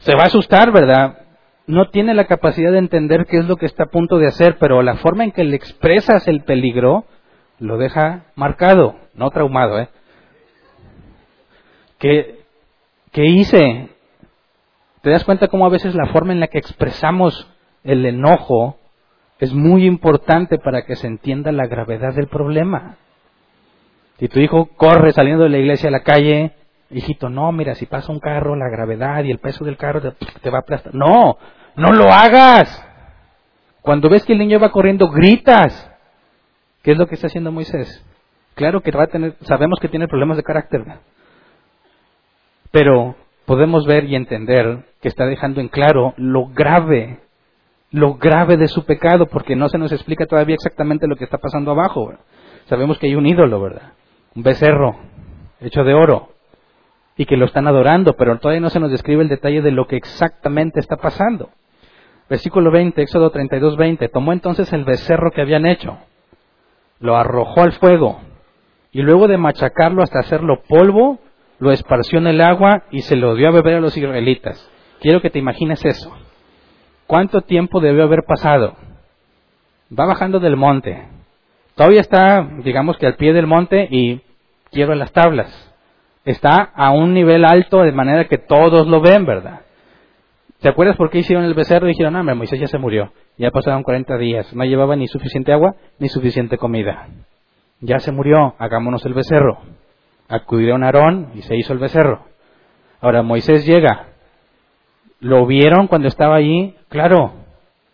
Se va a asustar, ¿verdad? no tiene la capacidad de entender qué es lo que está a punto de hacer, pero la forma en que le expresas el peligro lo deja marcado, no traumado, ¿eh? ¿Qué, ¿Qué hice? ¿Te das cuenta cómo a veces la forma en la que expresamos el enojo es muy importante para que se entienda la gravedad del problema? Si tu hijo corre saliendo de la iglesia a la calle, hijito, no, mira, si pasa un carro, la gravedad y el peso del carro te, va a aplastar. No, no lo hagas. Cuando ves que el niño va corriendo, gritas. ¿Qué es lo que está haciendo Moisés? Claro que va a tener, sabemos que tiene problemas de carácter, pero podemos ver y entender que está dejando en claro lo grave, lo grave de su pecado, porque no se nos explica todavía exactamente lo que está pasando abajo. Sabemos que hay un ídolo, ¿verdad? Un becerro hecho de oro y que lo están adorando, pero todavía no se nos describe el detalle de lo que exactamente está pasando. Versículo 20, Éxodo 32, 20. Tomó entonces el becerro que habían hecho, lo arrojó al fuego, y luego de machacarlo hasta hacerlo polvo, lo esparció en el agua y se lo dio a beber a los israelitas. Quiero que te imagines eso. ¿Cuánto tiempo debió haber pasado? Va bajando del monte. Todavía está, digamos que al pie del monte y quiero las tablas está a un nivel alto de manera que todos lo ven, ¿verdad? ¿Te acuerdas por qué hicieron el becerro? Y dijeron, ah, Moisés ya se murió. Ya pasaron 40 días. No llevaba ni suficiente agua ni suficiente comida. Ya se murió. Hagámonos el becerro. Acudieron a Aarón y se hizo el becerro. Ahora Moisés llega. ¿Lo vieron cuando estaba allí? Claro.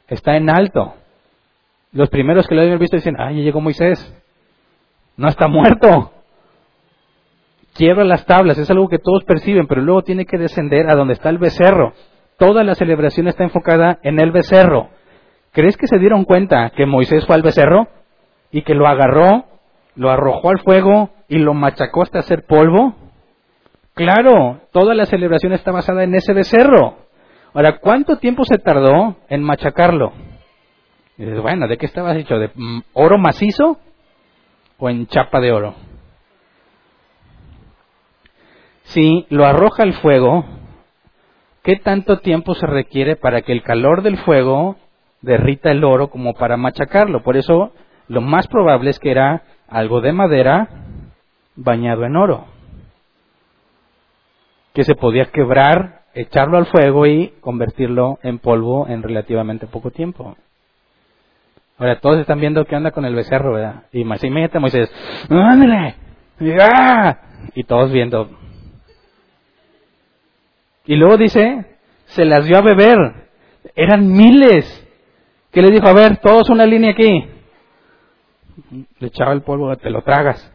Está en alto. Los primeros que lo habían visto dicen, ya llegó Moisés. No está muerto quiebra las tablas, es algo que todos perciben, pero luego tiene que descender a donde está el becerro. Toda la celebración está enfocada en el becerro. ¿Crees que se dieron cuenta que Moisés fue al becerro y que lo agarró, lo arrojó al fuego y lo machacó hasta hacer polvo? Claro, toda la celebración está basada en ese becerro. Ahora, ¿cuánto tiempo se tardó en machacarlo? dices, bueno, ¿de qué estabas hecho? ¿De mm, oro macizo o en chapa de oro? Si lo arroja al fuego, ¿qué tanto tiempo se requiere para que el calor del fuego derrita el oro como para machacarlo? Por eso lo más probable es que era algo de madera bañado en oro, que se podía quebrar, echarlo al fuego y convertirlo en polvo en relativamente poco tiempo. Ahora todos están viendo qué onda con el becerro, ¿verdad? Y imagínate Moisés, ¡ándale! Y todos viendo, y luego dice, se las dio a beber. Eran miles. ¿Qué le dijo? A ver, todos una línea aquí. Le echaba el polvo, te lo tragas.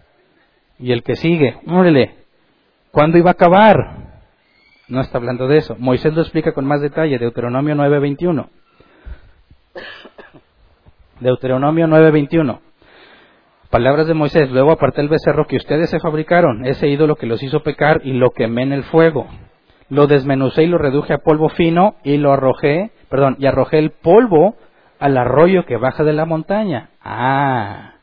Y el que sigue, órale, ¿cuándo iba a acabar? No está hablando de eso. Moisés lo explica con más detalle, Deuteronomio 9:21. Deuteronomio 9:21. Palabras de Moisés, luego aparté el becerro que ustedes se fabricaron, ese ídolo que los hizo pecar y lo quemé en el fuego lo desmenucé y lo reduje a polvo fino y lo arrojé, perdón, y arrojé el polvo al arroyo que baja de la montaña. Ah,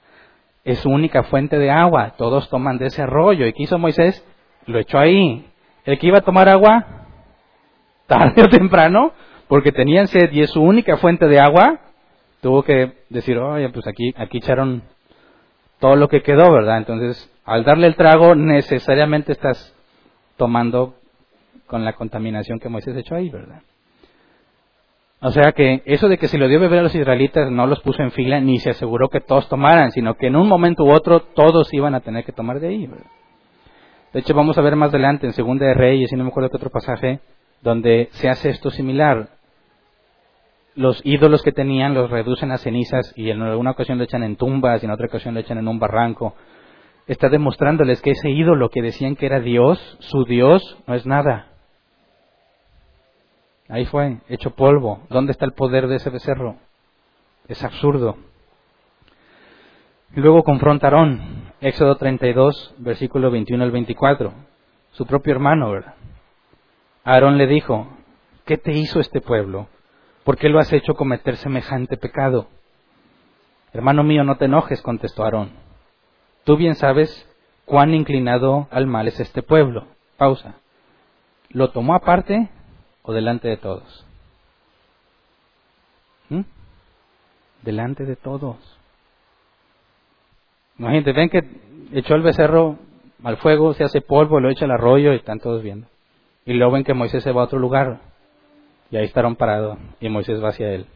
es su única fuente de agua, todos toman de ese arroyo. ¿Y qué hizo Moisés? Lo echó ahí. El que iba a tomar agua, tarde o temprano, porque tenían sed y es su única fuente de agua, tuvo que decir, oye, pues aquí, aquí echaron todo lo que quedó, ¿verdad? Entonces, al darle el trago, necesariamente estás tomando con la contaminación que Moisés echó ahí, ¿verdad? O sea que eso de que si lo dio beber a los israelitas no los puso en fila ni se aseguró que todos tomaran, sino que en un momento u otro todos iban a tener que tomar de ahí. De hecho, vamos a ver más adelante en Segunda de Reyes, y no me acuerdo qué otro pasaje, donde se hace esto similar. Los ídolos que tenían los reducen a cenizas y en alguna ocasión lo echan en tumbas y en otra ocasión lo echan en un barranco. Está demostrándoles que ese ídolo que decían que era Dios, su Dios, no es nada. Ahí fue, hecho polvo. ¿Dónde está el poder de ese becerro? Es absurdo. Luego confrontaron, Éxodo 32, versículo 21 al 24, su propio hermano, ¿verdad? Aarón le dijo, ¿qué te hizo este pueblo? ¿Por qué lo has hecho cometer semejante pecado? Hermano mío, no te enojes, contestó Aarón. Tú bien sabes cuán inclinado al mal es este pueblo. Pausa. Lo tomó aparte o delante de todos? delante de todos. Imagínate, ven que echó el becerro al fuego, se hace polvo, lo echa al arroyo y están todos viendo. Y luego ven que Moisés se va a otro lugar. Y ahí estarán parados y Moisés va hacia él.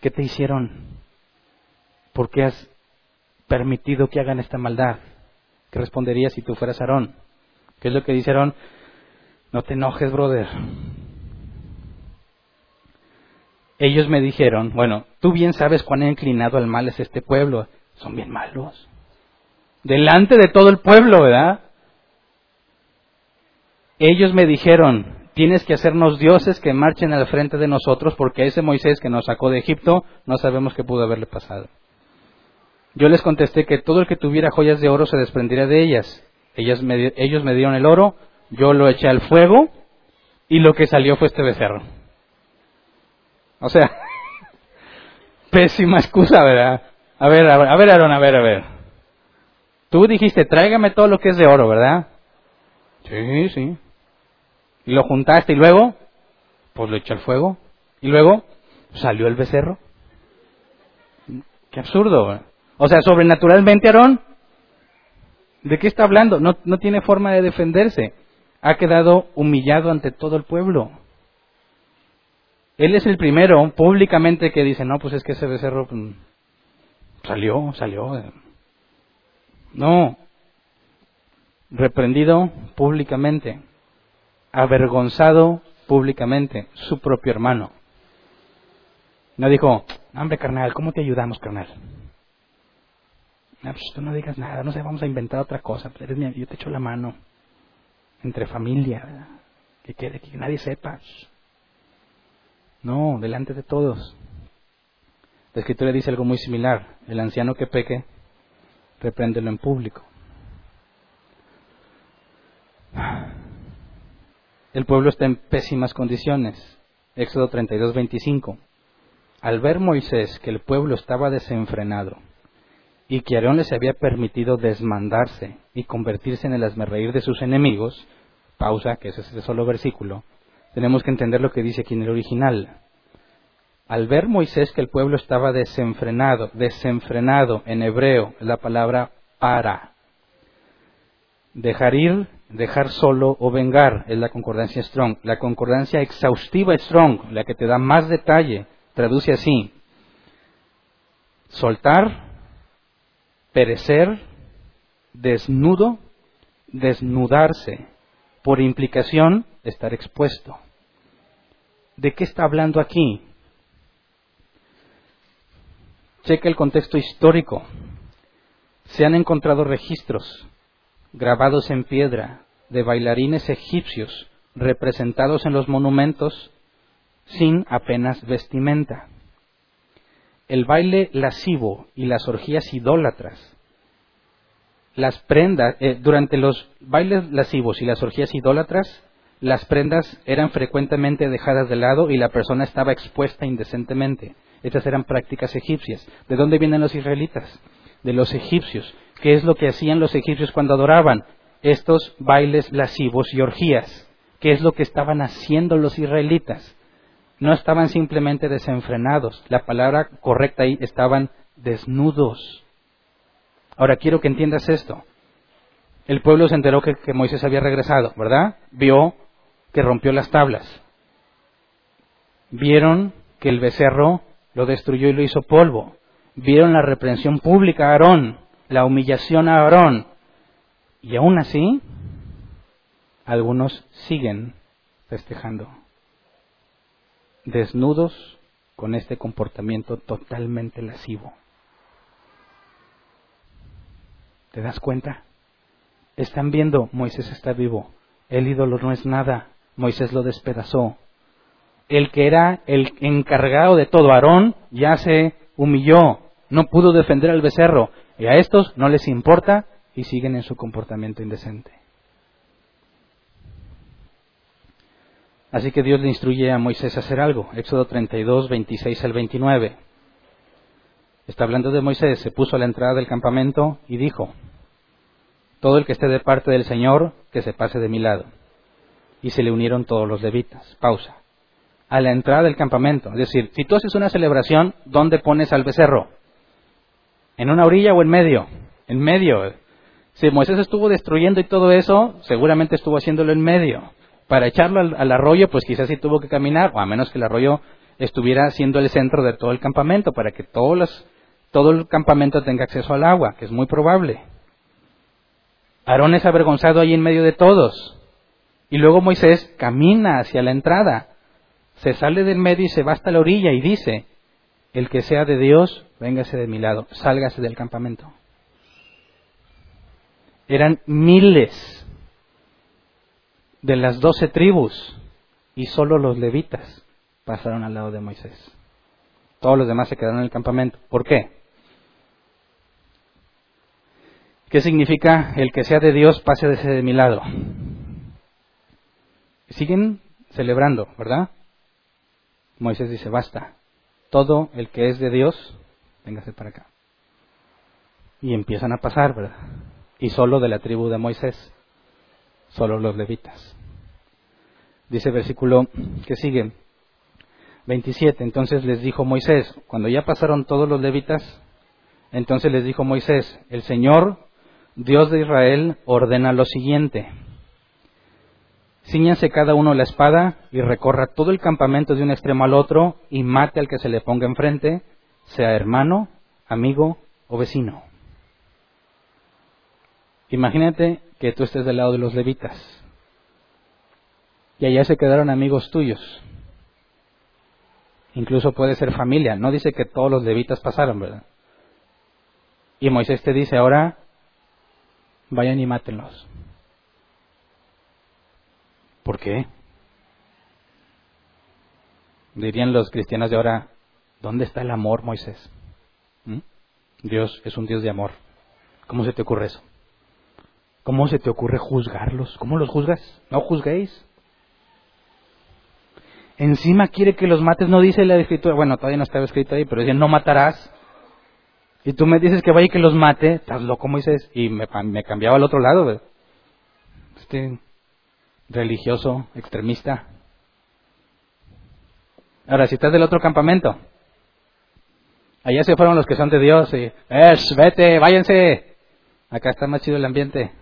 ¿Qué te hicieron? ¿Por qué has permitido que hagan esta maldad? ¿Qué responderías si tú fueras Aarón? ¿Qué es lo que dice? No te enojes, brother. Ellos me dijeron, bueno, tú bien sabes cuán inclinado al mal es este pueblo. Son bien malos. Delante de todo el pueblo, ¿verdad? Ellos me dijeron, tienes que hacernos dioses que marchen al frente de nosotros porque ese Moisés que nos sacó de Egipto no sabemos qué pudo haberle pasado. Yo les contesté que todo el que tuviera joyas de oro se desprendería de ellas. ellos me dieron el oro, yo lo eché al fuego y lo que salió fue este becerro. O sea, pésima excusa, ¿verdad? A ver, a ver, a ver, Aaron, a ver, a ver. Tú dijiste, tráigame todo lo que es de oro, ¿verdad? Sí, sí. Y lo juntaste y luego, pues lo eché al fuego. Y luego salió el becerro. Qué absurdo. O sea, sobrenaturalmente, Aarón, ¿de qué está hablando? No, no tiene forma de defenderse. Ha quedado humillado ante todo el pueblo. Él es el primero públicamente que dice, no, pues es que ese becerro pues, salió, salió. No, reprendido públicamente avergonzado públicamente, su propio hermano. No dijo, hombre carnal, ¿cómo te ayudamos, carnal? No, pues tú no digas nada, no sé, vamos a inventar otra cosa. Yo te echo la mano. Entre familia, Que quede, que nadie sepa. No, delante de todos. La escritura dice algo muy similar. El anciano que peque, repréndelo en público. El pueblo está en pésimas condiciones. Éxodo 32, 25. Al ver Moisés que el pueblo estaba desenfrenado y que Aarón les había permitido desmandarse y convertirse en el asmerreír de sus enemigos, pausa, que es ese solo versículo, tenemos que entender lo que dice aquí en el original. Al ver Moisés que el pueblo estaba desenfrenado, desenfrenado en hebreo, la palabra para. Dejar ir dejar solo o vengar, es la concordancia Strong. La concordancia exhaustiva Strong, la que te da más detalle, traduce así. Soltar, perecer, desnudo, desnudarse. Por implicación, estar expuesto. ¿De qué está hablando aquí? Checa el contexto histórico. Se han encontrado registros grabados en piedra de bailarines egipcios representados en los monumentos sin apenas vestimenta. El baile lascivo y las orgías idólatras, las prendas, eh, durante los bailes lascivos y las orgías idólatras, las prendas eran frecuentemente dejadas de lado y la persona estaba expuesta indecentemente. Estas eran prácticas egipcias. ¿De dónde vienen los israelitas? De los egipcios. ¿Qué es lo que hacían los egipcios cuando adoraban? Estos bailes lascivos y orgías. ¿Qué es lo que estaban haciendo los israelitas? No estaban simplemente desenfrenados. La palabra correcta ahí estaban desnudos. Ahora quiero que entiendas esto. El pueblo se enteró que, Moisés había regresado, ¿verdad? Vio que rompió las tablas. Vieron que el becerro lo destruyó y lo hizo polvo. Vieron la reprensión pública a Aarón la humillación a Aarón. Y aún así, algunos siguen festejando, desnudos con este comportamiento totalmente lascivo. ¿Te das cuenta? Están viendo, Moisés está vivo, el ídolo no es nada, Moisés lo despedazó. El que era el encargado de todo, Aarón, ya se humilló, no pudo defender al becerro, y a estos no les importa y siguen en su comportamiento indecente. Así que Dios le instruye a Moisés a hacer algo. Éxodo 32, 26 al 29. Está hablando de Moisés, se puso a la entrada del campamento y dijo, todo el que esté de parte del Señor, que se pase de mi lado. Y se le unieron todos los levitas. Pausa. a la entrada del campamento. Es decir, si tú haces una celebración, ¿dónde pones al becerro? ¿En una orilla o en medio? En medio. Si Moisés estuvo destruyendo y todo eso, seguramente estuvo haciéndolo en medio. Para echarlo al, arroyo, pues quizás sí tuvo que caminar, o a menos que el arroyo estuviera siendo el centro de todo el campamento, para que todos todo el campamento tenga acceso al agua, que es muy probable. Aarón es avergonzado ahí en medio de todos. Y luego Moisés camina hacia la entrada, se sale del medio y se va hasta la orilla y dice, el que sea de Dios, véngase de mi lado, sálgase del campamento. Eran miles de las doce tribus y solo los levitas pasaron al lado de Moisés. Todos los demás se quedaron en el campamento. ¿Por qué? ¿Qué significa el que sea de Dios pase de ser de mi lado? Siguen celebrando, ¿verdad? Moisés dice, basta, todo el que es de Dios, véngase para acá. Y empiezan a pasar, ¿verdad? Y solo de la tribu de Moisés, solo los levitas. Dice el versículo que sigue, 27, entonces les dijo Moisés, cuando ya pasaron todos los levitas, entonces les dijo Moisés, el Señor Dios de Israel ordena lo siguiente. Cíñanse cada uno la espada y recorra todo el campamento de un extremo al otro y mate al que se le ponga enfrente, sea hermano, amigo o vecino. Imagínate que tú estés del lado de los levitas y allá se quedaron amigos tuyos. Incluso puede ser familia. No dice que todos los levitas pasaron, ¿verdad? Y Moisés te dice, ahora vayan y mátenlos. ¿Por qué? Dirían los cristianos de ahora, ¿dónde está el amor, Moisés? ¿Mm? Dios es un Dios de amor. ¿Cómo se te ocurre eso? ¿Cómo se te ocurre juzgarlos? ¿Cómo los juzgas? No juzguéis. Encima quiere que los mates, no dice la escritura, bueno, todavía no estaba escrito ahí, pero dice, no matarás. Y tú me dices que vaya y que los mate, estás loco, Moisés. Y me, cambiaba al otro lado. Este religioso, extremista. Ahora, si estás del otro campamento, allá se fueron los que son de Dios y, ¡es, vete, váyanse! Acá está más chido el ambiente.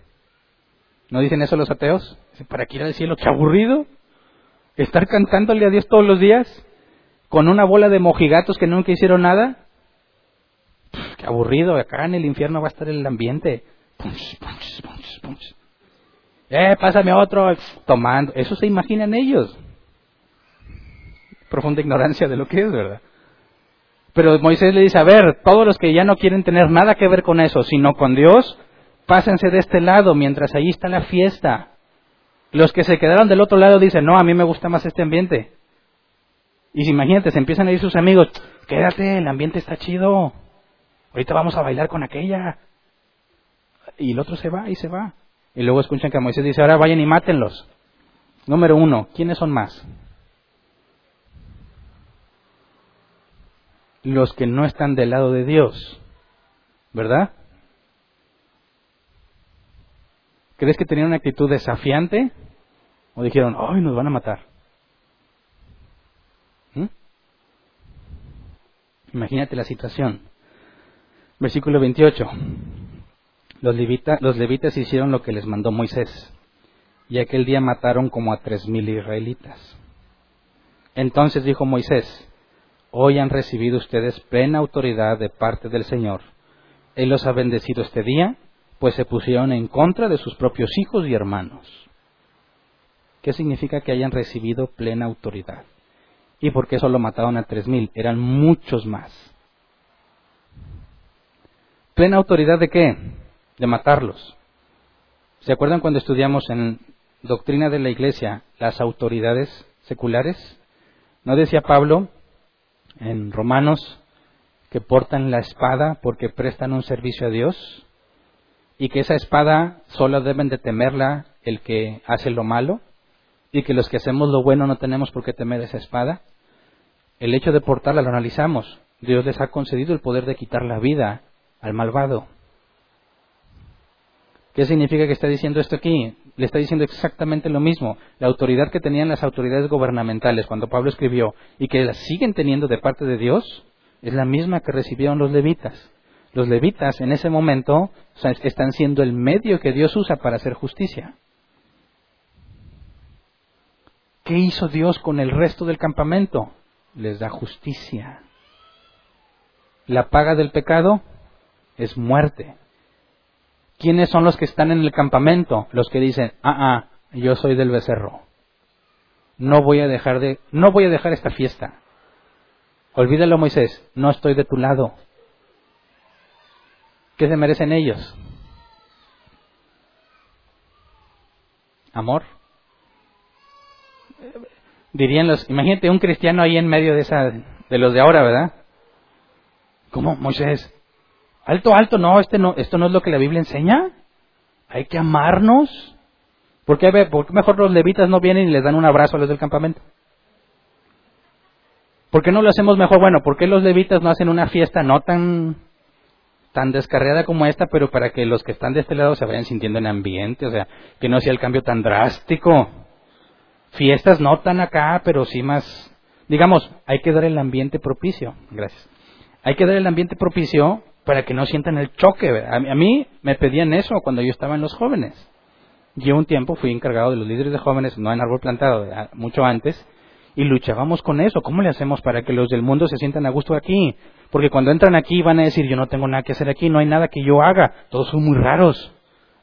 ¿No dicen eso los ateos? ¿Para qué ir al cielo? ¡Qué aburrido! Estar cantándole a Dios todos los días con una bola de mojigatos que nunca hicieron nada qué aburrido, acá en el infierno va a estar el ambiente. Eh, pásame otro, tomando. Eso se imaginan ellos. Profunda ignorancia de lo que es, ¿verdad? Pero Moisés le dice, a ver, todos los que ya no quieren tener nada que ver con eso, sino con Dios, pásense de este lado mientras allí está la fiesta. Los que se quedaron del otro lado dicen, no, a mí me gusta más este ambiente. Y si imagínate, se empiezan a ir sus amigos, quédate, el ambiente está chido. Ahorita vamos a bailar con aquella. Y el otro se va y se va. Y luego escuchan que Moisés dice, ahora vayan y mátenlos. Número uno, ¿quiénes son más? Los que no están del lado de Dios. ¿Verdad? ¿Crees que tenían una actitud desafiante? ¿O dijeron, ay, nos van a matar? ¿Mm? Imagínate la situación. Versículo 28. Los, los levitas hicieron lo que les mandó Moisés, y aquel día mataron como a tres mil israelitas. Entonces dijo Moisés, hoy han recibido ustedes plena autoridad de parte del Señor. Él los ha bendecido este día, pues se pusieron en contra de sus propios hijos y hermanos. ¿Qué significa que hayan recibido plena autoridad? ¿Y por qué solo mataron a tres mil? Eran muchos más. ¿Plena autoridad de qué? De matarlos. ¿Se acuerdan cuando estudiamos en Doctrina de la Iglesia las autoridades seculares? ¿No decía Pablo en Romanos que portan la espada porque prestan un servicio a Dios? Y que esa espada solo deben de temerla el que hace lo malo y que los que hacemos lo bueno no tenemos por qué temer esa espada. El hecho de portarla lo analizamos. Dios les ha concedido el poder de quitar la vida al malvado. ¿Qué significa que está diciendo esto aquí? Le está diciendo exactamente lo mismo. La autoridad que tenían las autoridades gubernamentales cuando Pablo escribió y que la siguen teniendo de parte de Dios es la misma que recibieron los levitas. Los levitas en ese momento están siendo el medio que Dios usa para hacer justicia. ¿Qué hizo Dios con el resto del campamento? Les da justicia. La paga del pecado es muerte. ¿Quiénes son los que están en el campamento? Los que dicen, ah, ah, yo soy del becerro. No voy a dejar de, no voy a dejar esta fiesta. Olvídalo, Moisés, no estoy de tu lado. ¿Qué se merecen ellos? Amor. Dirían los, imagínate un cristiano ahí en medio de esa, de los de ahora, ¿verdad? ¿Cómo, Moisés? Alto, alto, no, este no, esto no es lo que la Biblia enseña. Hay que amarnos. ¿Por qué, mejor los levitas no vienen y les dan un abrazo a los del campamento? ¿Por qué no lo hacemos mejor? Bueno, ¿por qué los levitas no hacen una fiesta no tan, tan descarriada como esta, pero para que los que están de este lado se vayan sintiendo en ambiente? O sea, que no sea el cambio tan drástico. Fiestas no tan acá, pero sí más, digamos, hay que dar el ambiente propicio. Gracias. Hay que dar el ambiente propicio para que no sientan el choque. A mí me pedían eso cuando yo estaba en los jóvenes. Yo un tiempo fui encargado de los líderes de jóvenes, no en árbol plantado, mucho antes, y luchábamos con eso. ¿Cómo le hacemos para que los del mundo se sientan a gusto aquí? Porque cuando entran aquí van a decir, yo no tengo nada que hacer aquí, no hay nada que yo haga, todos son muy raros.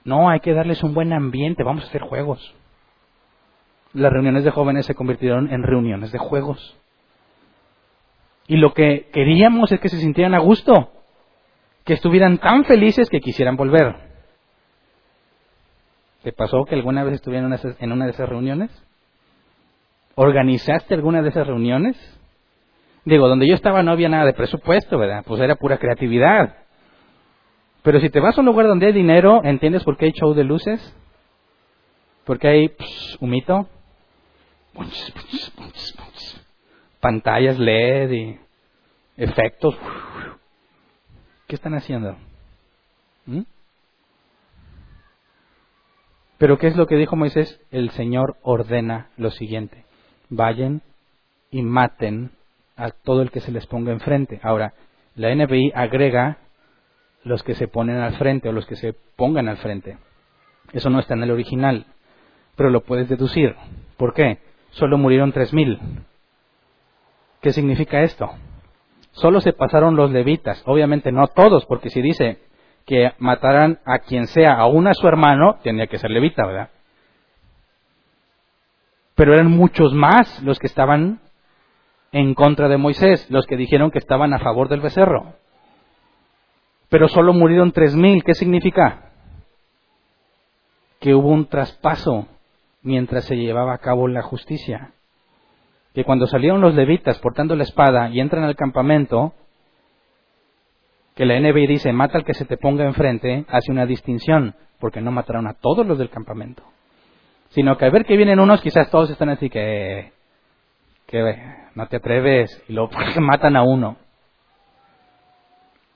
No, hay que darles un buen ambiente, vamos a hacer juegos. Las reuniones de jóvenes se convirtieron en reuniones de juegos. Y lo que queríamos es que se sintieran a gusto que estuvieran tan felices que quisieran volver. ¿Te pasó que alguna vez estuvieran en una de esas reuniones? ¿Organizaste alguna de esas reuniones? Digo, donde yo estaba no había nada de presupuesto, ¿verdad? Pues era pura creatividad. Pero si te vas a un lugar donde hay dinero, ¿entiendes por qué hay show de luces? Porque hay humito, pantallas LED y efectos. ¿Qué están haciendo? ¿Mm? Pero ¿qué es lo que dijo Moisés? El Señor ordena lo siguiente. Vayan y maten a todo el que se les ponga enfrente. Ahora, la NBI agrega los que se ponen al frente o los que se pongan al frente. Eso no está en el original, pero lo puedes deducir. ¿Por qué? Solo murieron tres mil. ¿Qué significa esto? solo se pasaron los levitas, obviamente no todos, porque si dice que mataran a quien sea, aún a su hermano, tendría que ser levita, ¿verdad? Pero eran muchos más los que estaban en contra de Moisés, los que dijeron que estaban a favor del becerro. Pero solo murieron tres mil, ¿qué significa? Que hubo un traspaso mientras se llevaba a cabo la justicia que cuando salieron los levitas portando la espada y entran al campamento, que la NBI dice, mata al que se te ponga enfrente, hace una distinción, porque no mataron a todos los del campamento. Sino que al ver que vienen unos, quizás todos están así que, que no te atreves, y luego matan a uno.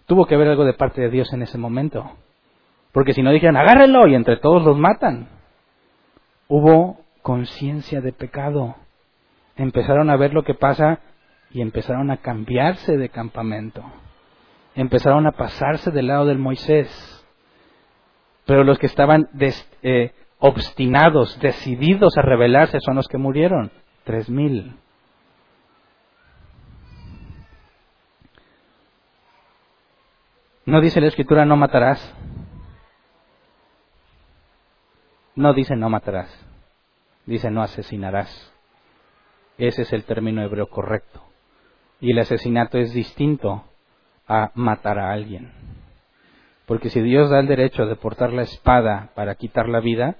Tuvo que haber algo de parte de Dios en ese momento. Porque si no dijeron, agárrenlo, y entre todos los matan. Hubo conciencia de pecado empezaron a ver lo que pasa y empezaron a cambiarse de campamento. Empezaron a pasarse del lado del Moisés. Pero los que estaban eh, obstinados, decididos a rebelarse, son los que murieron. Tres mil. No dice la escritura no matarás. No dice no matarás. Dice no asesinarás. Ese es el término hebreo correcto. Y el asesinato es distinto a matar a alguien. Porque si Dios da el derecho de portar la espada para quitar la vida,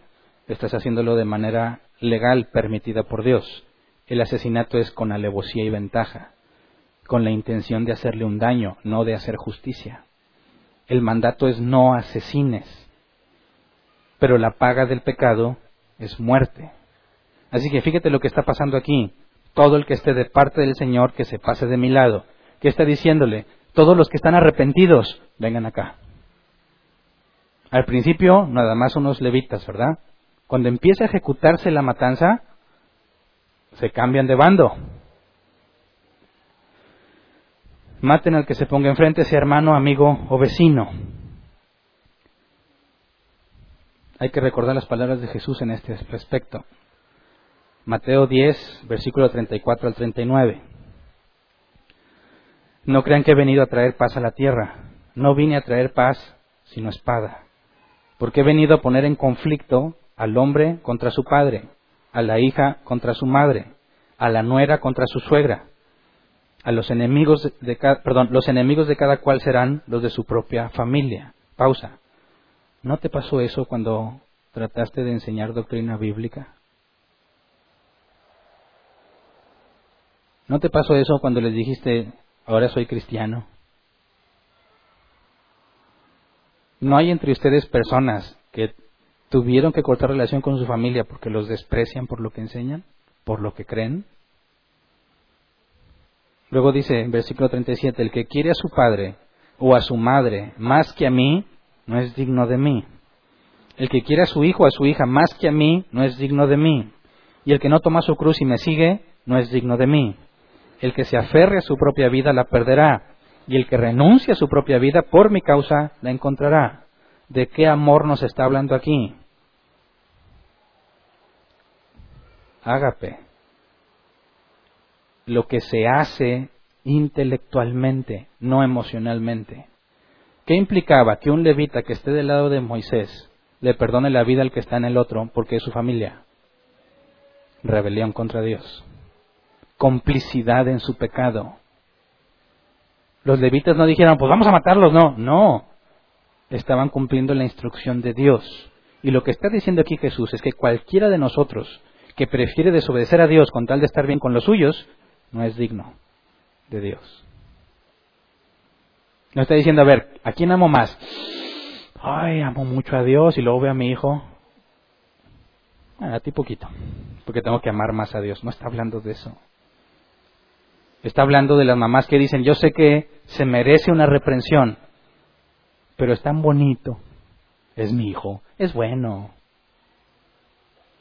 estás haciéndolo de manera legal permitida por Dios. El asesinato es con alevosía y ventaja, con la intención de hacerle un daño, no de hacer justicia. El mandato es no asesines, pero la paga del pecado es muerte. Así que fíjate lo que está pasando aquí todo el que esté de parte del Señor, que se pase de mi lado. ¿Qué está diciéndole? Todos los que están arrepentidos, vengan acá. Al principio, nada más unos levitas, ¿verdad? Cuando empieza a ejecutarse la matanza, se cambian de bando. Maten al que se ponga enfrente, sea hermano, amigo o vecino. Hay que recordar las palabras de Jesús en este respecto. Mateo 10, versículo 34 al 39. No crean que he venido a traer paz a la tierra. No vine a traer paz, sino espada. Porque he venido a poner en conflicto al hombre contra su padre, a la hija contra su madre, a la nuera contra su suegra. A los enemigos de cada, perdón, los enemigos de cada cual serán los de su propia familia. Pausa. ¿No te pasó eso cuando trataste de enseñar doctrina bíblica? ¿No te pasó eso cuando les dijiste, ahora soy cristiano? ¿No hay entre ustedes personas que tuvieron que cortar relación con su familia porque los desprecian por lo que enseñan, por lo que creen? Luego dice en versículo 37, el que quiere a su padre o a su madre más que a mí, no es digno de mí. El que quiere a su hijo o a su hija más que a mí, no es digno de mí. Y el que no toma su cruz y me sigue, no es digno de mí. El que se aferre a su propia vida la perderá, y el que renuncie a su propia vida por mi causa la encontrará. ¿De qué amor nos está hablando aquí? Ágape. Lo que se hace intelectualmente, no emocionalmente. ¿Qué implicaba que un levita que esté del lado de Moisés le perdone la vida al que está en el otro porque es su familia? Rebelión contra Dios. Complicidad en su pecado. Los levitas no dijeron, pues vamos a matarlos, no, no. Estaban cumpliendo la instrucción de Dios. Y lo que está diciendo aquí Jesús es que cualquiera de nosotros que prefiere desobedecer a Dios con tal de estar bien con los suyos, no es digno de Dios. No está diciendo, a ver, ¿a quién amo más? Ay, amo mucho a Dios y luego veo a mi hijo. a ti poquito, porque tengo que amar más a Dios. No está hablando de eso. Está hablando de las mamás que dicen, yo sé que se merece una reprensión, pero es tan bonito. Es mi hijo, es bueno.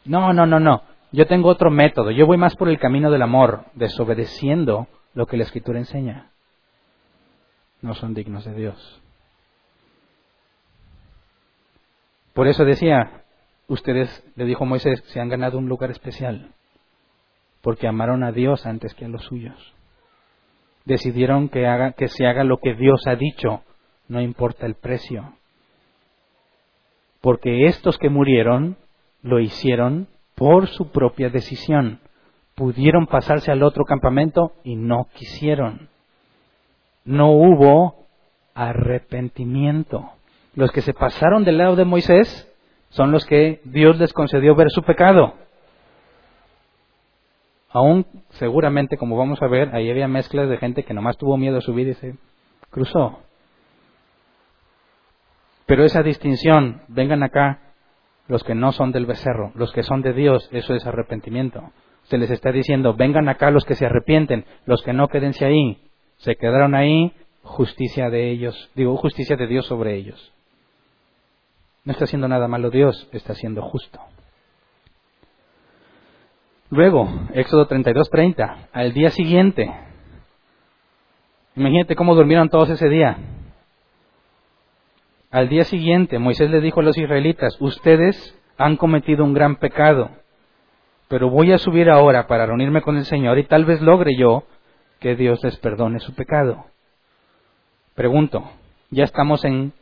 No, no, no, no. Yo tengo otro método. Yo voy más por el camino del amor, desobedeciendo lo que la Escritura enseña. No son dignos de Dios. Por eso decía, ustedes, le dijo Moisés, se han ganado un lugar especial, porque amaron a Dios antes que a los suyos decidieron que, haga, que se haga lo que Dios ha dicho, no importa el precio. Porque estos que murieron lo hicieron por su propia decisión. Pudieron pasarse al otro campamento y no quisieron. No hubo arrepentimiento. Los que se pasaron del lado de Moisés son los que Dios les concedió ver su pecado. Aún seguramente, como vamos a ver, ahí había mezclas de gente que nomás tuvo miedo a subir y se cruzó. Pero esa distinción, vengan acá los que no son del becerro, los que son de Dios, eso es arrepentimiento. Se les está diciendo, vengan acá los que se arrepienten, los que no quédense ahí. Se quedaron ahí, justicia de ellos, digo, justicia de Dios sobre ellos. No está haciendo nada malo Dios, está siendo justo. Luego, Éxodo 32:30, al día siguiente. Imagínate cómo durmieron todos ese día. Al día siguiente, Moisés le dijo a los israelitas, ustedes han cometido un gran pecado, pero voy a subir ahora para reunirme con el Señor y tal vez logre yo que Dios les perdone su pecado. Pregunto, ya estamos en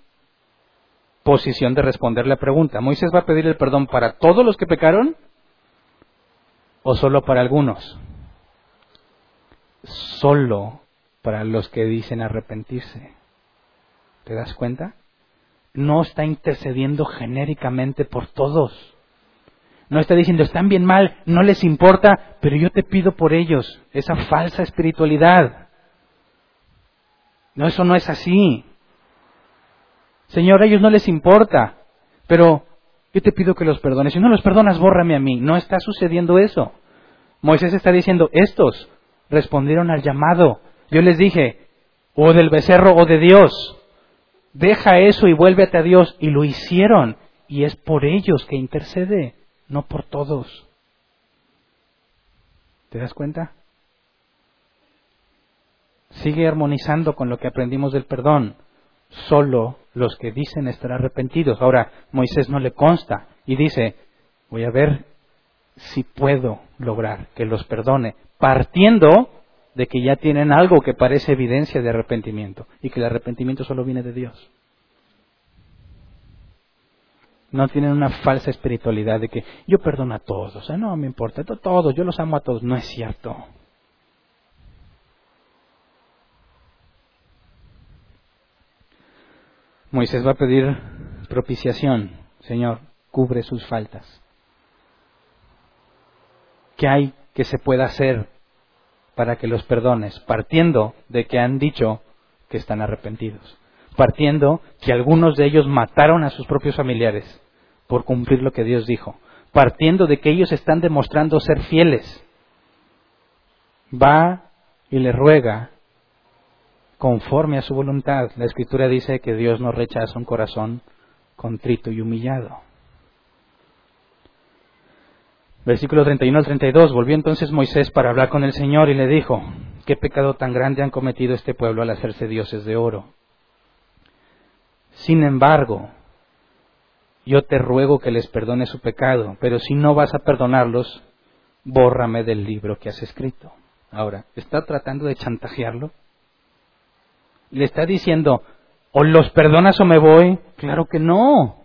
posición de responder la pregunta. ¿Moisés va a pedir el perdón para todos los que pecaron? o solo para algunos? Solo para los que dicen arrepentirse. ¿Te das cuenta? No está intercediendo genéricamente por todos. No está diciendo, están bien mal, no les importa, pero yo te pido por ellos. Esa falsa espiritualidad. No, eso no es así. Señor, a ellos no les importa, pero yo te pido que los perdones. Si no los perdonas, bórrame a mí. No está sucediendo eso. Moisés está diciendo, estos respondieron al llamado. Yo les dije, o del becerro o de Dios. Deja eso y vuélvete a Dios. Y lo hicieron. Y es por ellos que intercede, no por todos. ¿Te das cuenta? Sigue armonizando con lo que aprendimos del perdón. Solo los que dicen estar arrepentidos. Ahora, Moisés no le consta y dice, voy a ver si puedo lograr que los perdone, partiendo de que ya tienen algo que parece evidencia de arrepentimiento y que el arrepentimiento solo viene de Dios. No tienen una falsa espiritualidad de que yo perdono a todos, sea, no me importa, todos, yo los amo a todos. No es cierto. Moisés va a pedir propiciación. Señor, cubre sus faltas. ¿Qué hay que se pueda hacer para que los perdones? Partiendo de que han dicho que están arrepentidos. Partiendo que algunos de ellos mataron a sus propios familiares por cumplir lo que Dios dijo. Partiendo de que ellos están demostrando ser fieles. Va y le ruega conforme a su voluntad. La escritura dice que Dios no rechaza un corazón contrito y humillado. Versículo 31 al 32. Volvió entonces Moisés para hablar con el Señor y le dijo, ¿qué pecado tan grande han cometido este pueblo al hacerse dioses de oro? Sin embargo, yo te ruego que les perdone su pecado, pero si no vas a perdonarlos, bórrame del libro que has escrito. Ahora, ¿está tratando de chantajearlo? le está diciendo, o los perdonas o me voy. Claro que no.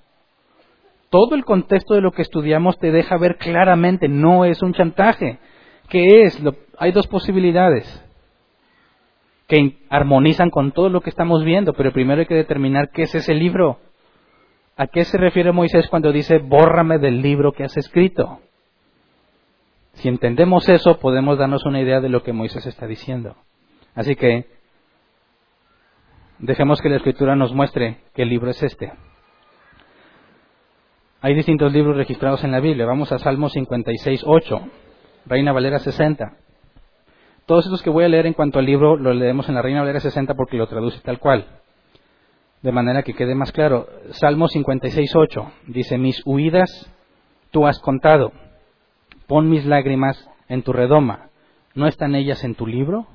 Todo el contexto de lo que estudiamos te deja ver claramente, no es un chantaje. ¿Qué es? hay dos posibilidades que armonizan con todo lo que estamos viendo, pero primero hay que determinar qué es ese libro. ¿A qué se refiere Moisés cuando dice, bórrame del libro que has escrito? Si entendemos eso, podemos darnos una idea de lo que Moisés está diciendo. Así que Dejemos que la escritura nos muestre qué libro es este. Hay distintos libros registrados en la Biblia. Vamos a Salmo 56, 8, Reina Valera 60. Todos estos que voy a leer en cuanto al libro lo leemos en la Reina Valera 60 porque lo traduce tal cual. De manera que quede más claro. Salmo 56, 8 dice, mis huidas tú has contado. Pon mis lágrimas en tu redoma. ¿No están ellas en tu libro?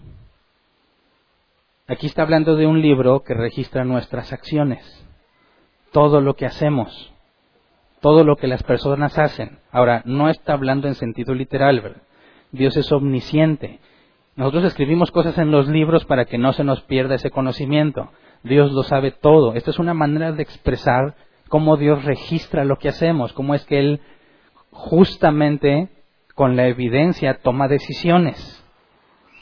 Aquí está hablando de un libro que registra nuestras acciones, todo lo que hacemos, todo lo que las personas hacen. Ahora, no está hablando en sentido literal, ¿verdad? Dios es omnisciente. Nosotros escribimos cosas en los libros para que no se nos pierda ese conocimiento. Dios lo sabe todo. Esta es una manera de expresar cómo Dios registra lo que hacemos, cómo es que Él justamente con la evidencia toma decisiones.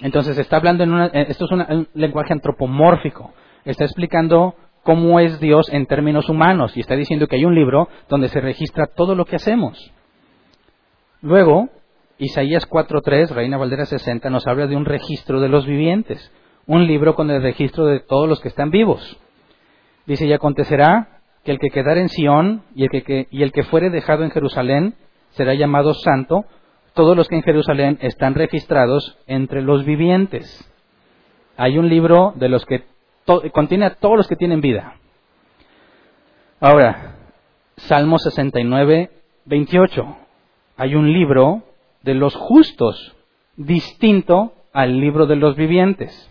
Entonces está hablando en una, eh, esto es un lenguaje antropomórfico. Está explicando cómo es Dios en términos humanos y está diciendo que hay un libro donde se registra todo lo que hacemos. Luego, Isaías 4.3, Reina Valdera 60, nos habla de un registro de los vivientes, un libro con el registro de todos los que están vivos. Dice, y acontecerá que el que quedare en Sión y el que, y el que fuere dejado en Jerusalén será llamado santo, todos los que en Jerusalén están registrados entre los vivientes. Hay un libro de los que contiene a todos los que tienen vida. Ahora, Salmo 69, 28. Hay un libro de los justos, distinto al libro de los vivientes.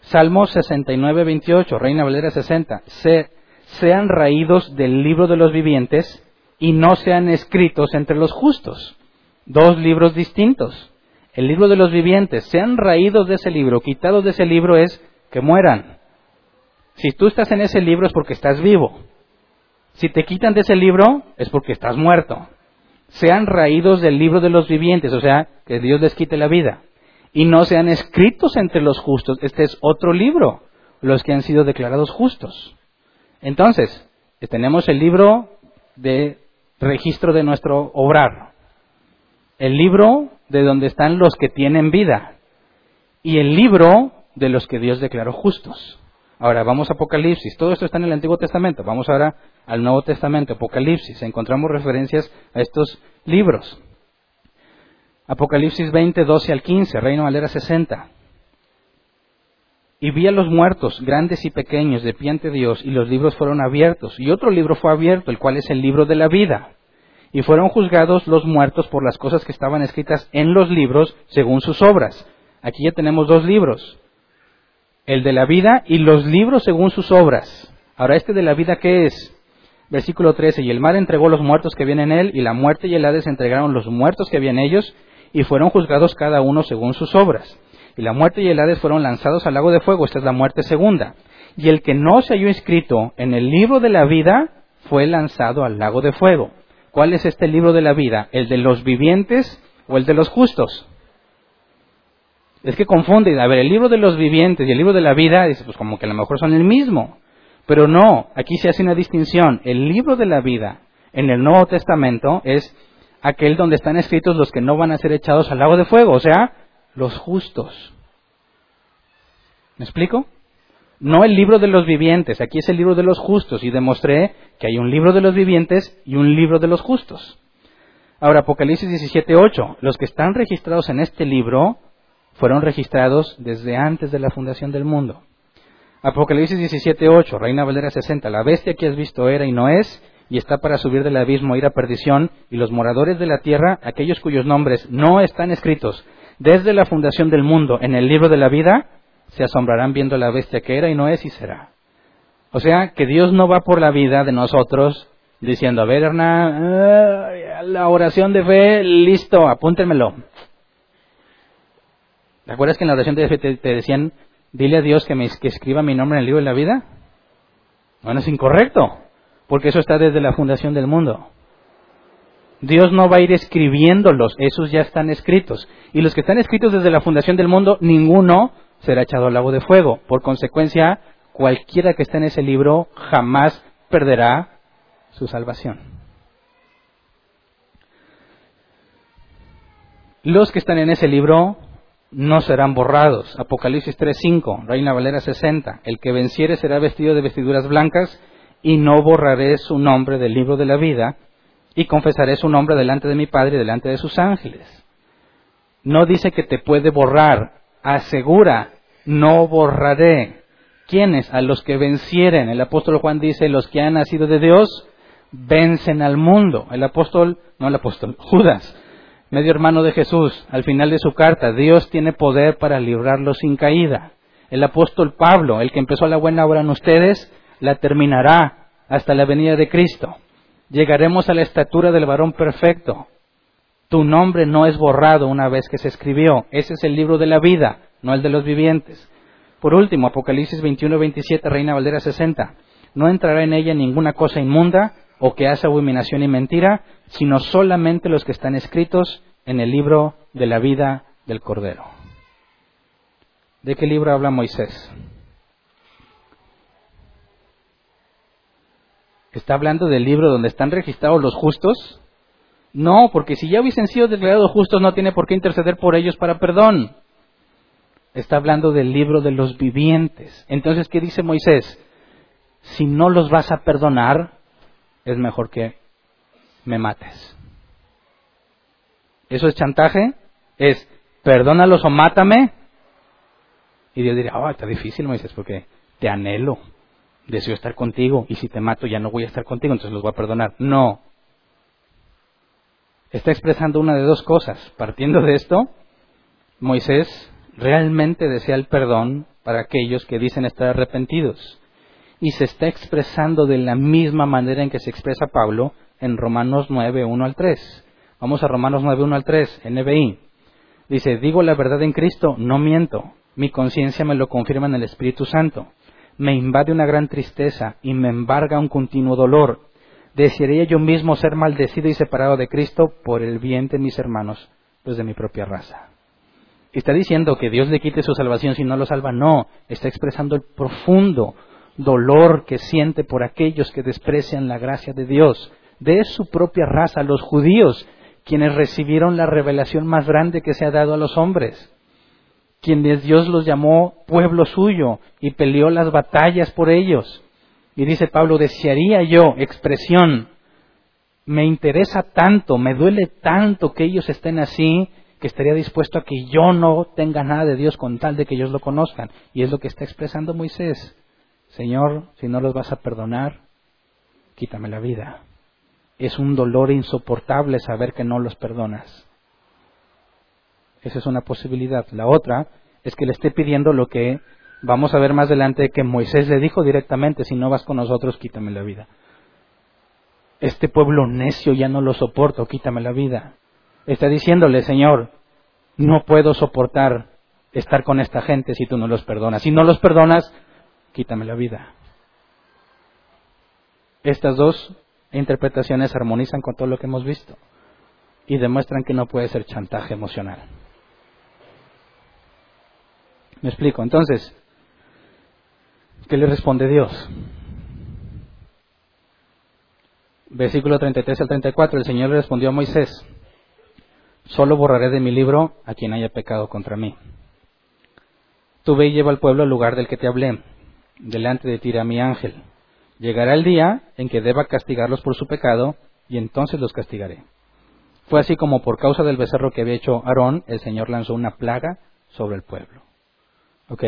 Salmo 69, 28, Reina Valera 60. sean raídos del libro de los vivientes y no sean escritos entre los justos dos libros distintos. El libro de los vivientes, sean raídos de ese libro, quitados de ese libro es que mueran. Si tú estás en ese libro es porque estás vivo. Si te quitan de ese libro es porque estás muerto. Sean raídos del libro de los vivientes, o sea, que Dios les quite la vida. Y no sean escritos entre los justos. Este es otro libro, los que han sido declarados justos. Entonces, tenemos el libro de registro de nuestro obrar, el libro de donde están los que tienen vida y el libro de los que Dios declaró justos. Ahora vamos a Apocalipsis, todo esto está en el Antiguo Testamento, vamos ahora al Nuevo Testamento, Apocalipsis, encontramos referencias a estos libros. Apocalipsis 20, 12 al 15, Reino Valera 60. Y vi a los muertos, grandes y pequeños, de pie ante Dios, y los libros fueron abiertos. Y otro libro fue abierto, el cual es el libro de la vida. Y fueron juzgados los muertos por las cosas que estaban escritas en los libros según sus obras. Aquí ya tenemos dos libros. El de la vida y los libros según sus obras. Ahora, este de la vida, ¿qué es? Versículo 13. Y el mar entregó los muertos que habían en él, y la muerte y el Hades entregaron los muertos que había en ellos, y fueron juzgados cada uno según sus obras. Y la muerte y el Hades fueron lanzados al lago de fuego, esta es la muerte segunda. Y el que no se halló inscrito en el libro de la vida fue lanzado al lago de fuego. ¿Cuál es este libro de la vida? ¿El de los vivientes o el de los justos? Es que confunde, a ver, el libro de los vivientes y el libro de la vida, dice, pues como que a lo mejor son el mismo. Pero no, aquí se hace una distinción. El libro de la vida en el Nuevo Testamento es aquel donde están escritos los que no van a ser echados al lago de fuego, o sea, los justos. ¿Me explico? No el libro de los vivientes, aquí es el libro de los justos y demostré que hay un libro de los vivientes y un libro de los justos. Ahora, Apocalipsis 17:8, los que están registrados en este libro fueron registrados desde antes de la fundación del mundo. Apocalipsis 17:8, Reina Valera 60, la bestia que has visto era y no es, y está para subir del abismo, ir a perdición, y los moradores de la tierra, aquellos cuyos nombres no están escritos desde la fundación del mundo en el libro de la vida, se asombrarán viendo la bestia que era y no es y será. O sea, que Dios no va por la vida de nosotros diciendo, a ver, Hernán, la oración de fe, listo, apúntenmelo. ¿Te acuerdas que en la oración de fe te, decían, dile a Dios que, me, que escriba mi nombre en el libro de la vida? Bueno, es incorrecto porque eso está desde la fundación del mundo. Dios no va a ir escribiéndolos, esos ya están escritos. Y los que están escritos desde la fundación del mundo, ninguno será echado al lago de fuego. Por consecuencia, cualquiera que esté en ese libro jamás perderá su salvación. Los que están en ese libro no serán borrados. Apocalipsis 3.5, Reina Valera 60. El que venciere será vestido de vestiduras blancas y no borraré su nombre del libro de la vida, y confesaré su nombre delante de mi Padre y delante de sus ángeles. No dice que te puede borrar, asegura, no borraré. ¿Quiénes? A los que vencieren. El apóstol Juan dice, los que han nacido de Dios, vencen al mundo. El apóstol, no el apóstol, Judas, medio hermano de Jesús, al final de su carta, Dios tiene poder para librarlos sin caída. El apóstol Pablo, el que empezó la buena obra en ustedes, la terminará hasta la venida de Cristo. Llegaremos a la estatura del varón perfecto. Tu nombre no es borrado una vez que se escribió. Ese es el libro de la vida, no el de los vivientes. Por último, Apocalipsis 21-27, Reina Valdera 60. No entrará en ella ninguna cosa inmunda o que hace abominación y mentira, sino solamente los que están escritos en el libro de la vida del Cordero. ¿De qué libro habla Moisés? ¿Está hablando del libro donde están registrados los justos? No, porque si ya hubiesen sido declarados justos no tiene por qué interceder por ellos para perdón. Está hablando del libro de los vivientes. Entonces, ¿qué dice Moisés? Si no los vas a perdonar, es mejor que me mates. ¿Eso es chantaje? Es, perdónalos o mátame. Y Dios dirá, ah, está difícil, Moisés, porque te anhelo deseo estar contigo y si te mato ya no voy a estar contigo, entonces los voy a perdonar. No. Está expresando una de dos cosas. Partiendo de esto, Moisés realmente desea el perdón para aquellos que dicen estar arrepentidos. Y se está expresando de la misma manera en que se expresa Pablo en Romanos 9, 1 al 3. Vamos a Romanos 9, 1 al 3, NBI. Dice, digo la verdad en Cristo, no miento. Mi conciencia me lo confirma en el Espíritu Santo me invade una gran tristeza y me embarga un continuo dolor. Desearía yo mismo ser maldecido y separado de Cristo por el bien de mis hermanos, pues de mi propia raza. ¿Está diciendo que Dios le quite su salvación si no lo salva? No, está expresando el profundo dolor que siente por aquellos que desprecian la gracia de Dios, de su propia raza, los judíos, quienes recibieron la revelación más grande que se ha dado a los hombres quienes Dios los llamó pueblo suyo y peleó las batallas por ellos. Y dice Pablo, desearía yo, expresión, me interesa tanto, me duele tanto que ellos estén así, que estaría dispuesto a que yo no tenga nada de Dios con tal de que ellos lo conozcan. Y es lo que está expresando Moisés. Señor, si no los vas a perdonar, quítame la vida. Es un dolor insoportable saber que no los perdonas. Esa es una posibilidad. La otra es que le esté pidiendo lo que vamos a ver más adelante que Moisés le dijo directamente, si no vas con nosotros, quítame la vida. Este pueblo necio ya no lo soporto, quítame la vida. Está diciéndole, Señor, no puedo soportar estar con esta gente si tú no los perdonas. Si no los perdonas, quítame la vida. Estas dos interpretaciones armonizan con todo lo que hemos visto y demuestran que no puede ser chantaje emocional. Me explico. Entonces, ¿qué le responde Dios? Versículo 33 al 34, el Señor le respondió a Moisés, solo borraré de mi libro a quien haya pecado contra mí. Tú ve y lleva al pueblo al lugar del que te hablé, delante de ti mi ángel. Llegará el día en que deba castigarlos por su pecado, y entonces los castigaré. Fue así como por causa del becerro que había hecho Aarón, el Señor lanzó una plaga sobre el pueblo. Ok,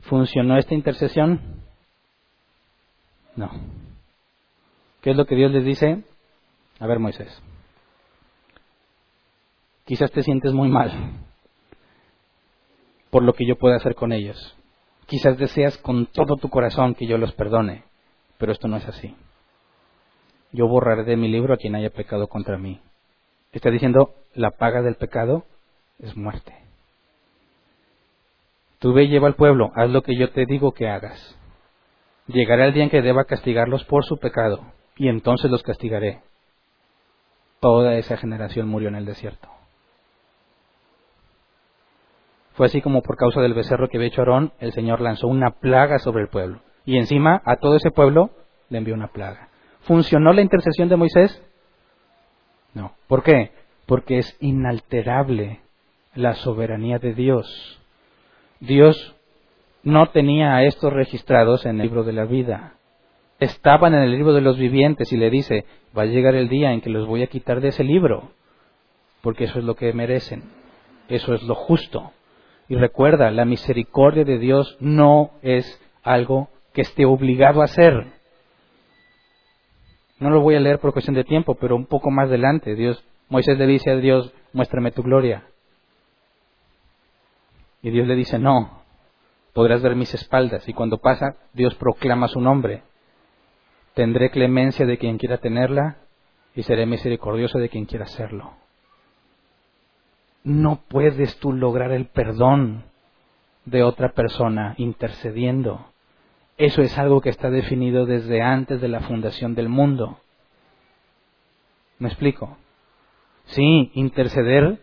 ¿funcionó esta intercesión? No. ¿Qué es lo que Dios les dice? A ver, Moisés. Quizás te sientes muy mal por lo que yo pueda hacer con ellos. Quizás deseas con todo tu corazón que yo los perdone, pero esto no es así. Yo borraré de mi libro a quien haya pecado contra mí. Está diciendo, la paga del pecado es muerte. Tú ve y lleva al pueblo, haz lo que yo te digo que hagas. Llegará el día en que deba castigarlos por su pecado, y entonces los castigaré. Toda esa generación murió en el desierto. Fue así como por causa del becerro que había hecho Aarón, el Señor lanzó una plaga sobre el pueblo. Y encima a todo ese pueblo le envió una plaga. ¿Funcionó la intercesión de Moisés? No. ¿Por qué? Porque es inalterable la soberanía de Dios. Dios no tenía a estos registrados en el libro de la vida. Estaban en el libro de los vivientes y le dice, va a llegar el día en que los voy a quitar de ese libro, porque eso es lo que merecen, eso es lo justo. Y recuerda, la misericordia de Dios no es algo que esté obligado a hacer. No lo voy a leer por cuestión de tiempo, pero un poco más adelante, Dios, Moisés le dice a Dios, muéstrame tu gloria. Y Dios le dice, no, podrás ver mis espaldas. Y cuando pasa, Dios proclama su nombre. Tendré clemencia de quien quiera tenerla y seré misericordioso de quien quiera serlo. No puedes tú lograr el perdón de otra persona intercediendo. Eso es algo que está definido desde antes de la fundación del mundo. ¿Me explico? Sí, interceder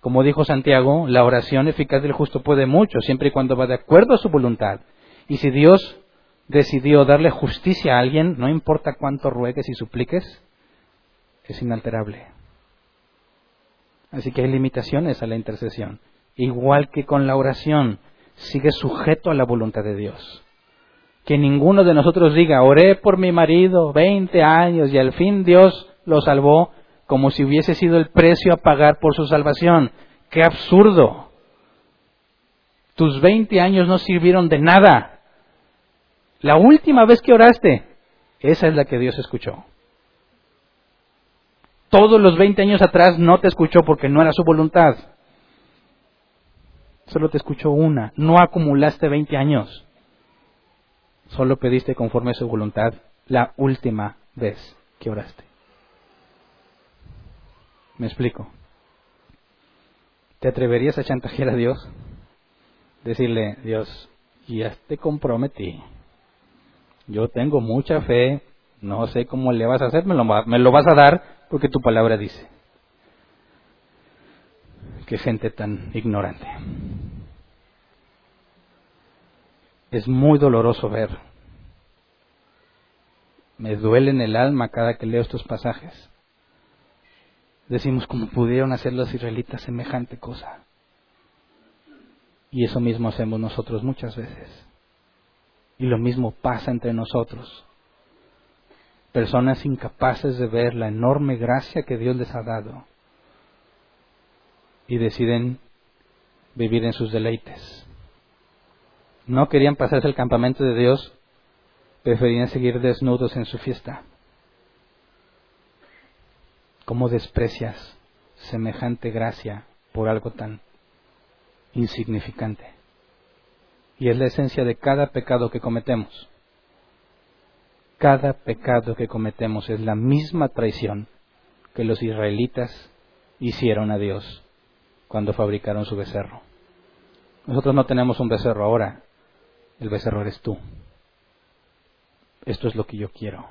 como dijo Santiago, la oración eficaz del justo puede mucho, siempre y cuando va de acuerdo a su voluntad. Y si Dios decidió darle justicia a alguien, no importa cuánto ruegues y supliques, es inalterable. Así que hay limitaciones a la intercesión. Igual que con la oración, sigue sujeto a la voluntad de Dios. Que ninguno de nosotros diga, oré por mi marido 20 años y al fin Dios lo salvó, como si hubiese sido el precio a pagar por su salvación. ¡Qué absurdo! Tus 20 años no sirvieron de nada. La última vez que oraste, esa es la que Dios escuchó. Todos los 20 años atrás no te escuchó porque no era su voluntad. Solo te escuchó una. No acumulaste 20 años. Solo pediste conforme a su voluntad la última vez que oraste. Me explico. ¿Te atreverías a chantajear a Dios? Decirle, Dios, ya te comprometí. Yo tengo mucha fe, no sé cómo le vas a hacer, me lo, me lo vas a dar porque tu palabra dice. Qué gente tan ignorante. Es muy doloroso ver. Me duele en el alma cada que leo estos pasajes decimos cómo pudieron hacer los israelitas semejante cosa. Y eso mismo hacemos nosotros muchas veces. Y lo mismo pasa entre nosotros. Personas incapaces de ver la enorme gracia que Dios les ha dado. y deciden vivir en sus deleites. No querían pasarse el campamento de Dios, preferían seguir desnudos en su fiesta. ¿Cómo desprecias semejante gracia por algo tan insignificante? Y es la esencia de cada pecado que cometemos. Cada pecado que cometemos es la misma traición que los israelitas hicieron a Dios cuando fabricaron su becerro. Nosotros no tenemos un becerro ahora, el becerro eres tú. Esto es lo que yo quiero,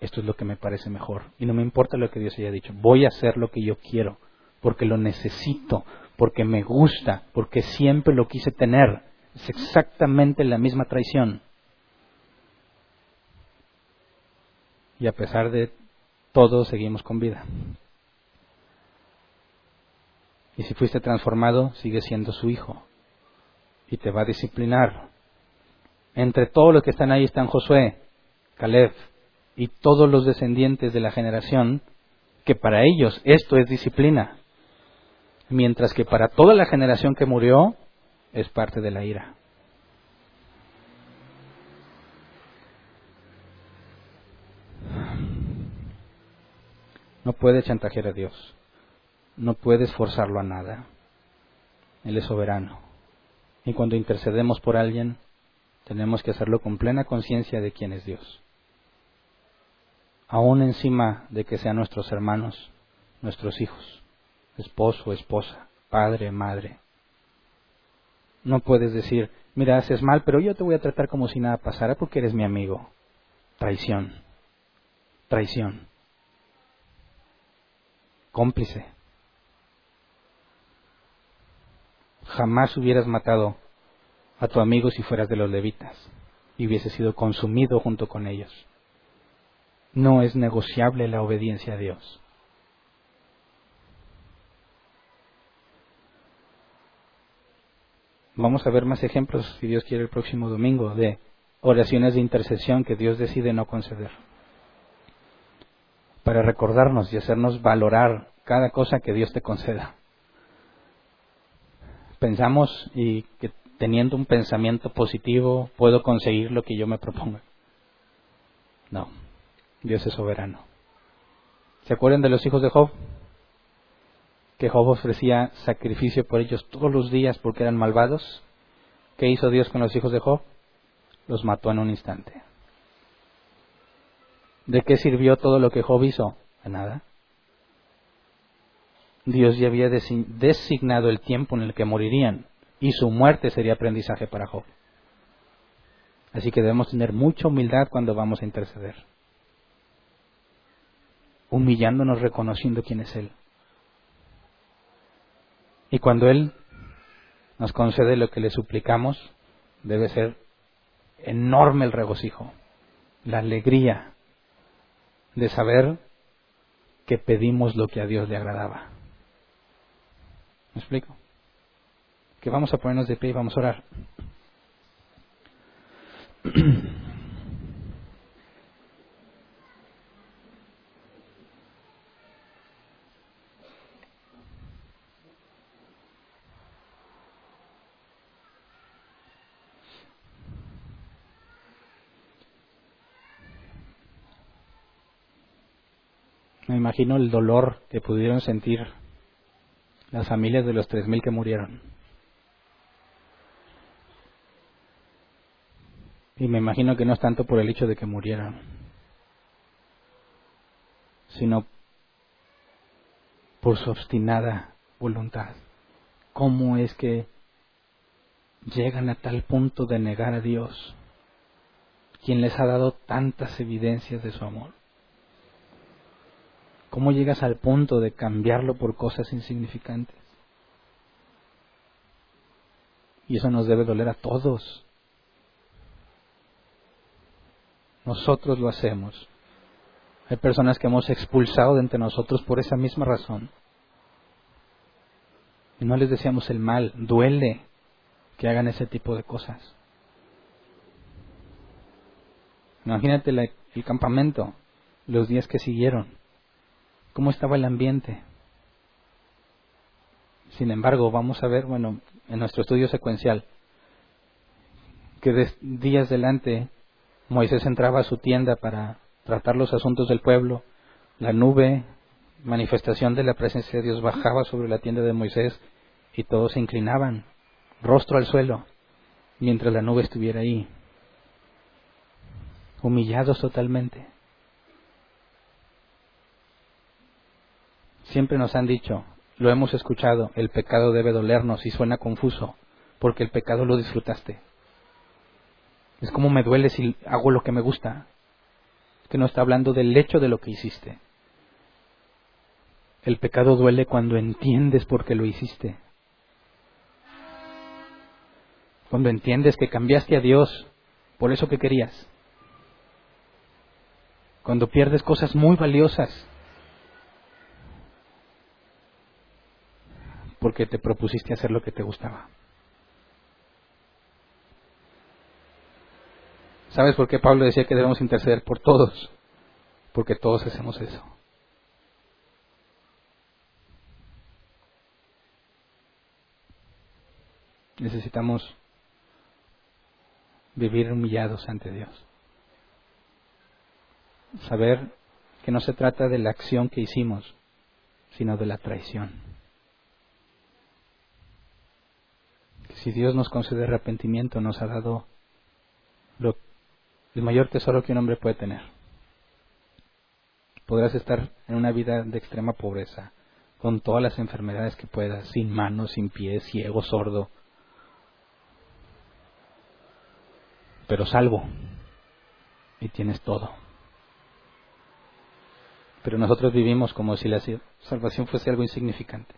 esto es lo que me parece mejor. Y no me importa lo que Dios haya dicho, voy a hacer lo que yo quiero, porque lo necesito, porque me gusta, porque siempre lo quise tener. Es exactamente la misma traición. Y a pesar de todo seguimos con vida. Y si fuiste transformado, sigue siendo su hijo y te va a disciplinar. Entre todos los que están ahí están Josué, Caleb y todos los descendientes de la generación, que para ellos esto es disciplina, mientras que para toda la generación que murió es parte de la ira. No puedes chantajear a Dios. No puedes forzarlo a nada. Él es soberano. Y cuando intercedemos por alguien, tenemos que hacerlo con plena conciencia de quién es Dios. Aún encima de que sean nuestros hermanos, nuestros hijos, esposo, esposa, padre, madre. No puedes decir, mira, haces mal, pero yo te voy a tratar como si nada pasara porque eres mi amigo. Traición. Traición cómplice. Jamás hubieras matado a tu amigo si fueras de los levitas y hubieses sido consumido junto con ellos. No es negociable la obediencia a Dios. Vamos a ver más ejemplos, si Dios quiere, el próximo domingo de oraciones de intercesión que Dios decide no conceder para recordarnos y hacernos valorar cada cosa que Dios te conceda. Pensamos y que teniendo un pensamiento positivo puedo conseguir lo que yo me proponga. No, Dios es soberano. ¿Se acuerdan de los hijos de Job? Que Job ofrecía sacrificio por ellos todos los días porque eran malvados. ¿Qué hizo Dios con los hijos de Job? Los mató en un instante. ¿De qué sirvió todo lo que Job hizo? De nada. Dios ya había designado el tiempo en el que morirían y su muerte sería aprendizaje para Job. Así que debemos tener mucha humildad cuando vamos a interceder. Humillándonos, reconociendo quién es Él. Y cuando Él nos concede lo que le suplicamos, debe ser enorme el regocijo, la alegría, de saber que pedimos lo que a Dios le agradaba. ¿Me explico? Que vamos a ponernos de pie y vamos a orar. Me imagino el dolor que pudieron sentir las familias de los tres mil que murieron. Y me imagino que no es tanto por el hecho de que murieran, sino por su obstinada voluntad. ¿Cómo es que llegan a tal punto de negar a Dios, quien les ha dado tantas evidencias de su amor? ¿Cómo llegas al punto de cambiarlo por cosas insignificantes? Y eso nos debe doler a todos. Nosotros lo hacemos. Hay personas que hemos expulsado de entre nosotros por esa misma razón. Y no les deseamos el mal. Duele que hagan ese tipo de cosas. Imagínate el campamento, los días que siguieron. ¿Cómo estaba el ambiente? Sin embargo, vamos a ver, bueno, en nuestro estudio secuencial, que días delante Moisés entraba a su tienda para tratar los asuntos del pueblo, la nube, manifestación de la presencia de Dios bajaba sobre la tienda de Moisés y todos se inclinaban, rostro al suelo, mientras la nube estuviera ahí, humillados totalmente. Siempre nos han dicho, lo hemos escuchado, el pecado debe dolernos y suena confuso, porque el pecado lo disfrutaste. Es como me duele si hago lo que me gusta. que no está hablando del hecho de lo que hiciste. El pecado duele cuando entiendes por qué lo hiciste. Cuando entiendes que cambiaste a Dios por eso que querías. Cuando pierdes cosas muy valiosas porque te propusiste hacer lo que te gustaba. ¿Sabes por qué Pablo decía que debemos interceder por todos? Porque todos hacemos eso. Necesitamos vivir humillados ante Dios. Saber que no se trata de la acción que hicimos, sino de la traición. Si Dios nos concede arrepentimiento, nos ha dado lo el mayor tesoro que un hombre puede tener. Podrás estar en una vida de extrema pobreza, con todas las enfermedades que puedas, sin manos, sin pies, ciego, sordo, pero salvo, y tienes todo. Pero nosotros vivimos como si la salvación fuese algo insignificante,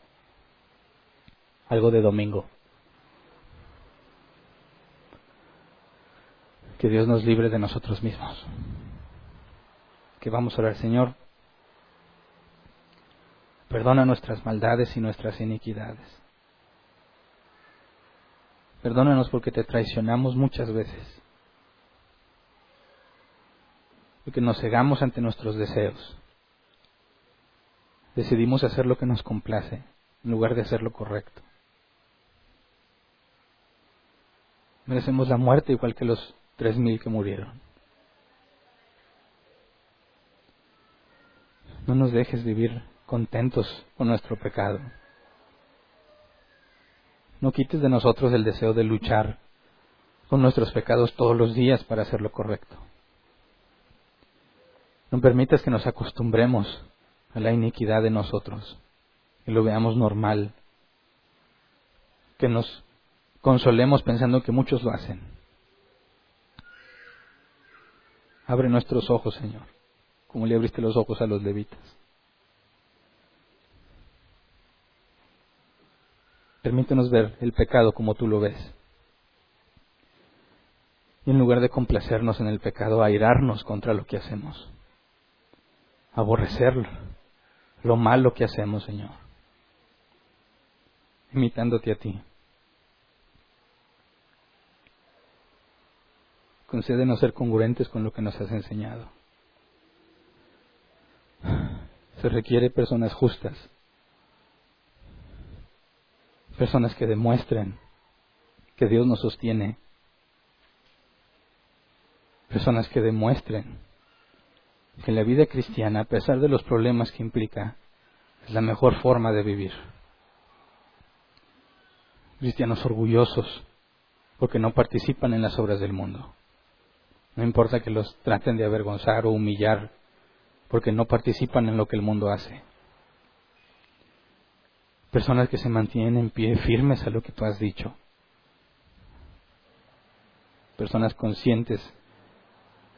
algo de domingo. Que Dios nos libre de nosotros mismos. Que vamos a orar, Señor, perdona nuestras maldades y nuestras iniquidades. Perdónanos porque te traicionamos muchas veces. Porque nos cegamos ante nuestros deseos. Decidimos hacer lo que nos complace en lugar de hacer lo correcto. Merecemos la muerte igual que los tres mil que murieron. No nos dejes vivir contentos con nuestro pecado. No quites de nosotros el deseo de luchar con nuestros pecados todos los días para hacer lo correcto. No permitas que nos acostumbremos a la iniquidad de nosotros, y lo veamos normal, que nos consolemos pensando que muchos lo hacen. Abre nuestros ojos, Señor, como le abriste los ojos a los levitas. Permítenos ver el pecado como tú lo ves. Y en lugar de complacernos en el pecado, airarnos contra lo que hacemos. Aborrecerlo, lo malo que hacemos, Señor. Imitándote a ti. Concédenos ser congruentes con lo que nos has enseñado. Se requiere personas justas, personas que demuestren que Dios nos sostiene, personas que demuestren que la vida cristiana, a pesar de los problemas que implica, es la mejor forma de vivir. Cristianos orgullosos porque no participan en las obras del mundo. No importa que los traten de avergonzar o humillar porque no participan en lo que el mundo hace. Personas que se mantienen en pie firmes a lo que tú has dicho. Personas conscientes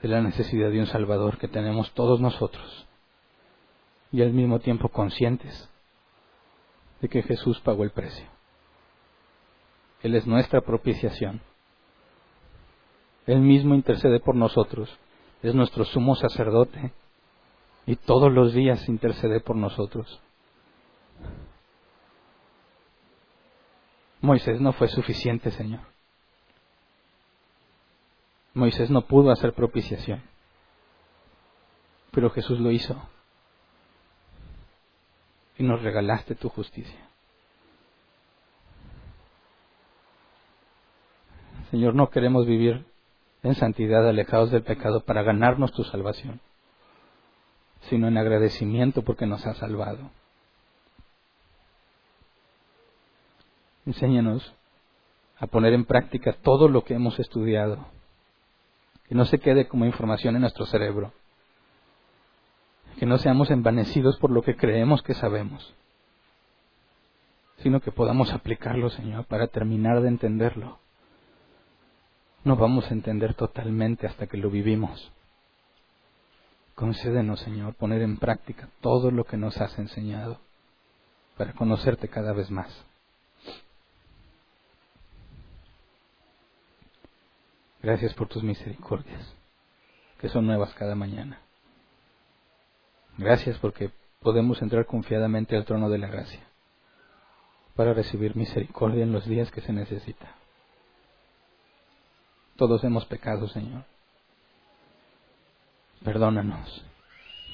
de la necesidad de un Salvador que tenemos todos nosotros. Y al mismo tiempo conscientes de que Jesús pagó el precio. Él es nuestra propiciación. Él mismo intercede por nosotros, es nuestro sumo sacerdote y todos los días intercede por nosotros. Moisés no fue suficiente, Señor. Moisés no pudo hacer propiciación, pero Jesús lo hizo y nos regalaste tu justicia. Señor, no queremos vivir en santidad, alejados del pecado, para ganarnos tu salvación, sino en agradecimiento porque nos has salvado. Enséñanos a poner en práctica todo lo que hemos estudiado, que no se quede como información en nuestro cerebro, que no seamos envanecidos por lo que creemos que sabemos, sino que podamos aplicarlo, Señor, para terminar de entenderlo. No vamos a entender totalmente hasta que lo vivimos. Concédenos, Señor, poner en práctica todo lo que nos has enseñado para conocerte cada vez más. Gracias por tus misericordias, que son nuevas cada mañana. Gracias porque podemos entrar confiadamente al trono de la gracia para recibir misericordia en los días que se necesita. Todos hemos pecado, Señor. Perdónanos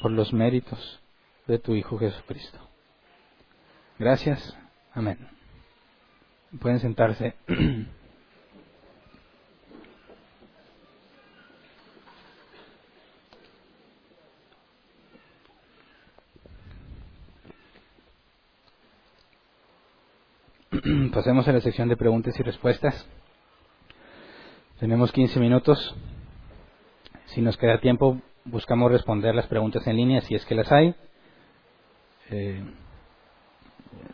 por los méritos de tu Hijo Jesucristo. Gracias. Amén. Pueden sentarse. Pasemos a la sección de preguntas y respuestas. Tenemos 15 minutos. Si nos queda tiempo, buscamos responder las preguntas en línea si es que las hay. Eh,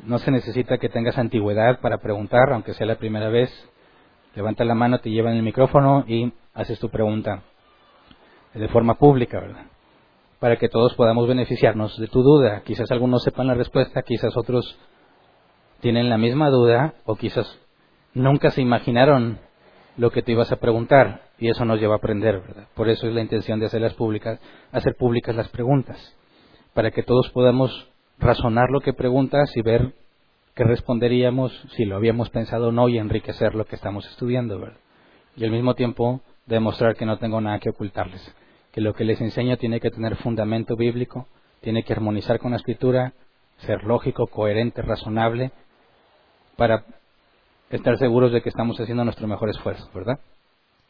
no se necesita que tengas antigüedad para preguntar, aunque sea la primera vez. Levanta la mano, te llevan el micrófono y haces tu pregunta de forma pública, ¿verdad? Para que todos podamos beneficiarnos de tu duda. Quizás algunos sepan la respuesta, quizás otros tienen la misma duda o quizás nunca se imaginaron lo que te ibas a preguntar y eso nos lleva a aprender, ¿verdad? Por eso es la intención de hacerlas públicas, hacer públicas las preguntas, para que todos podamos razonar lo que preguntas y ver qué responderíamos si lo habíamos pensado o no y enriquecer lo que estamos estudiando, ¿verdad? Y al mismo tiempo demostrar que no tengo nada que ocultarles, que lo que les enseño tiene que tener fundamento bíblico, tiene que armonizar con la escritura, ser lógico, coherente, razonable para estar seguros de que estamos haciendo nuestro mejor esfuerzo, ¿verdad?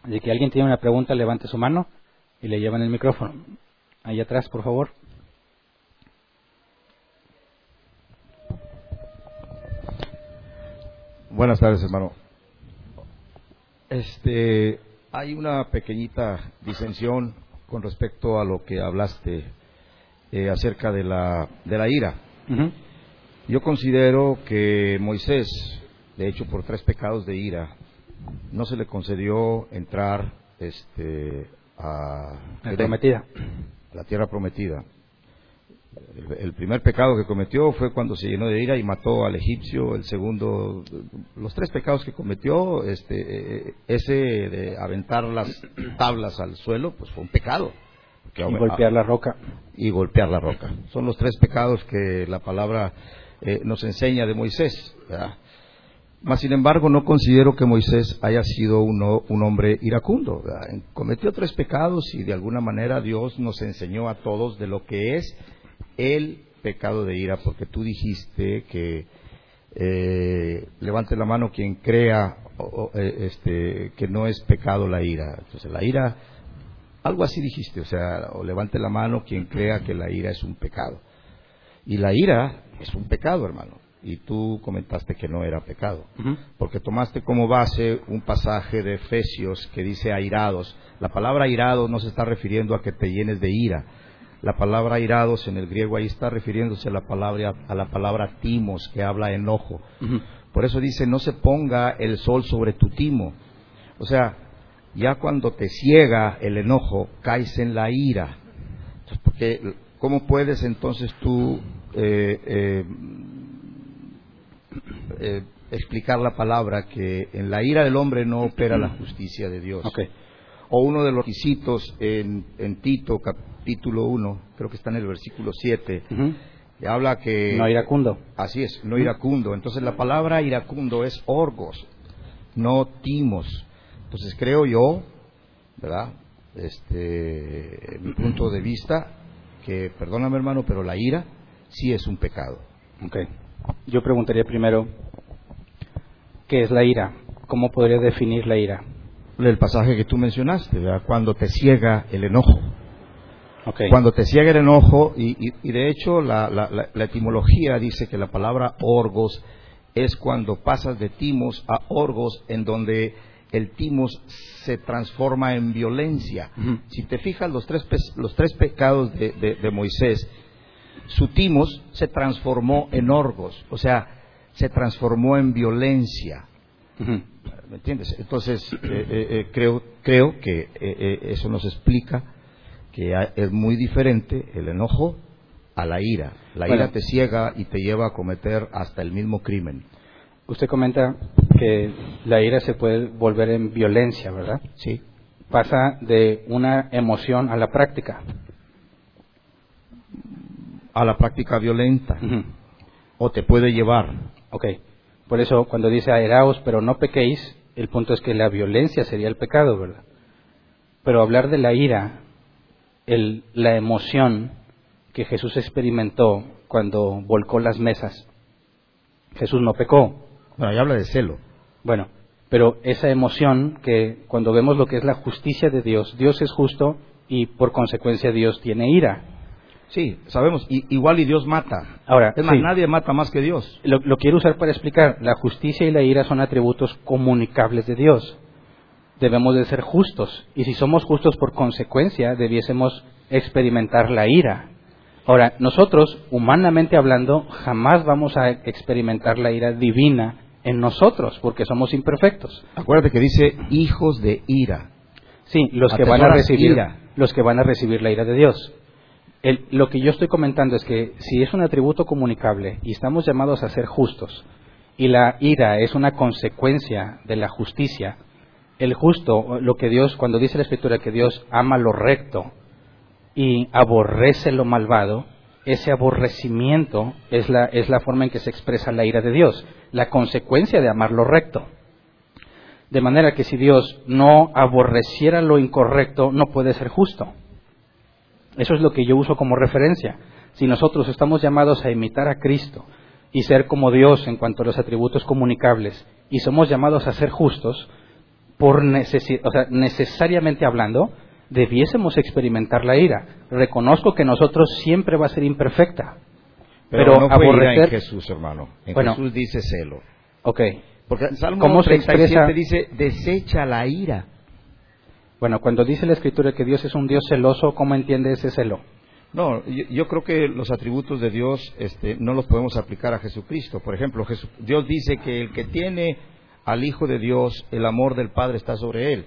De que alguien tiene una pregunta, levante su mano y le llevan el micrófono. Ahí atrás, por favor. Buenas tardes, hermano. Este, hay una pequeñita disensión con respecto a lo que hablaste eh, acerca de la, de la ira. Yo considero que Moisés, de hecho por tres pecados de ira, no se le concedió entrar este, a la prometida. la tierra prometida. El, primer pecado que cometió fue cuando se llenó de ira y mató al egipcio. El segundo, los tres pecados que cometió, este, ese de aventar las tablas al suelo, pues fue un pecado. y golpear la roca. Y golpear la roca. Son los tres pecados que la palabra eh, nos enseña de Moisés. Mas, sin embargo, no considero que Moisés haya sido un hombre iracundo. Cometió tres pecados y de alguna manera Dios nos enseñó a todos de lo que es el pecado de ira, porque tú dijiste que eh, levante la mano quien crea eh, este, que no es pecado la ira. Entonces, la ira, algo así dijiste, o sea, o levante la mano quien crea que la ira es un pecado. Y la ira es un pecado, hermano. Y tú comentaste que no era pecado. Porque tomaste como base un pasaje de Efesios que dice airados. La palabra airados no se está refiriendo a que te llenes de ira. La palabra airados en el griego ahí está refiriéndose a la palabra, a la palabra timos, que habla enojo. Por eso dice, no se ponga el sol sobre tu timo. O sea, ya cuando te ciega el enojo, caes en la ira. porque, ¿cómo puedes entonces tú eh, eh, eh, explicar la palabra que en la ira del hombre no opera la justicia de Dios. O uno de los requisitos en, Tito, capítulo 1, creo que está en el versículo 7, que habla que... No iracundo. Así es, no iracundo. Entonces la palabra iracundo es orgos, no timos. Entonces creo yo, ¿verdad? Este, mi punto de vista, que, perdóname hermano, pero la ira sí es un pecado. Okay. Yo preguntaría primero, ¿qué es la ira? ¿Cómo podría definir la ira? el pasaje que tú mencionaste, ¿verdad? cuando te ciega el enojo. Cuando te ciega el enojo, y, y- y de hecho la, la- la- la etimología dice que la palabra orgos es cuando pasas de timos a orgos, en donde el timos se transforma en violencia. Si te fijas, los tres, pe- los tres pecados de, de- de Moisés, su timos se transformó en orgos, o sea, se transformó en violencia. ¿Me entiendes? Entonces, eh, eh, eh, creo, creo que eh, eso nos explica que es muy diferente el enojo a la ira. La Bueno. ira te ciega y te lleva a cometer hasta el mismo crimen. Usted comenta que la ira se puede volver en violencia, ¿verdad? Sí. Pasa de una emoción a la práctica. A la práctica violenta. O te puede llevar. Ok. Por eso, cuando dice aeraos, pero no pequéis, el punto es que la violencia sería el pecado, ¿verdad? Pero hablar de la ira, el- la emoción que Jesús experimentó cuando volcó las mesas, Jesús no pecó. Bueno, ahí habla de celo. Bueno, pero esa emoción que cuando vemos lo que es la justicia de Dios, Dios es justo y por consecuencia Dios tiene ira. Sí, sabemos. Y, igual y Dios mata. Ahora, Es más, sí. nadie mata más que Dios. lo, lo quiero usar para explicar. La justicia y la ira son atributos comunicables de Dios. Debemos de ser justos. Y si somos justos por consecuencia, debiésemos experimentar la ira. Ahora, nosotros, humanamente hablando, jamás vamos a experimentar la ira divina en nosotros, porque somos imperfectos. Acuérdate que dice hijos de ira. Sí, los que van a recibir ira. los que van a recibir la ira de Dios. Lo que yo estoy comentando es que si es un atributo comunicable y estamos llamados a ser justos y la ira es una consecuencia de la justicia, el justo, lo que Dios, cuando dice la Escritura que Dios ama lo recto y aborrece lo malvado, ese aborrecimiento es la, es la forma en que se expresa la ira de Dios, la consecuencia de amar lo recto. De manera que si Dios no aborreciera lo incorrecto, no puede ser justo. Eso es lo que yo uso como referencia. Si nosotros estamos llamados a imitar a Cristo y ser como Dios en cuanto a los atributos comunicables, y somos llamados a ser justos, por necesi- o sea, necesariamente hablando, debiésemos experimentar la ira. Reconozco que nosotros siempre va a ser imperfecta. Pero, Pero no fue ira en aborrecer- Jesús, hermano. En Bueno. Jesús dice celo. Ok. Porque el Salmo ¿Cómo se 37 expresa? dice, desecha la ira. Bueno, cuando dice la Escritura que Dios es un Dios celoso, ¿cómo entiende ese celo? No, yo, yo creo que los atributos de Dios este, no los podemos aplicar a Jesucristo. Por ejemplo, Jesu- Dios dice que el que tiene al Hijo de Dios, el amor del Padre está sobre él.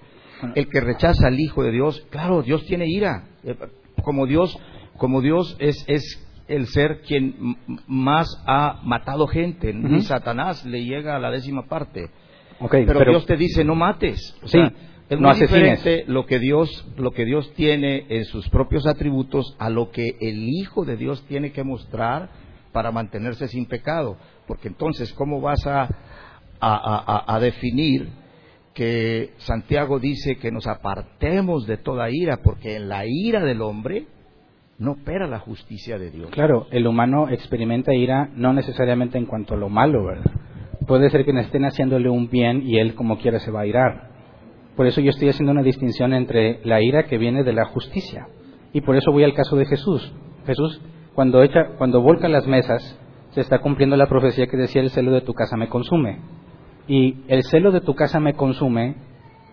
El que rechaza al Hijo de Dios, claro, Dios tiene ira. Eh, Como Dios, como Dios es, es el ser quien más ha matado gente. Ni. Satanás le llega a la décima parte. Pero, Dios te dice no mates. O Sí, sea, es no muy asesines. diferente lo que Dios lo que Dios tiene en sus propios atributos a lo que el Hijo de Dios tiene que mostrar para mantenerse sin pecado, porque entonces cómo vas a a, a- a- a definir que Santiago dice que nos apartemos de toda ira, porque en la ira del hombre no opera la justicia de Dios. Claro, el humano experimenta ira no necesariamente en cuanto a lo malo, ¿verdad? Puede ser que estén haciéndole un bien y él como quiera se va a irar. Por eso yo estoy haciendo una distinción entre la ira que viene de la justicia. Y por eso voy al caso de Jesús. Jesús, cuando, echa, cuando volca las mesas, se está cumpliendo la profecía que decía el celo de tu casa me consume. Y el celo de tu casa me consume,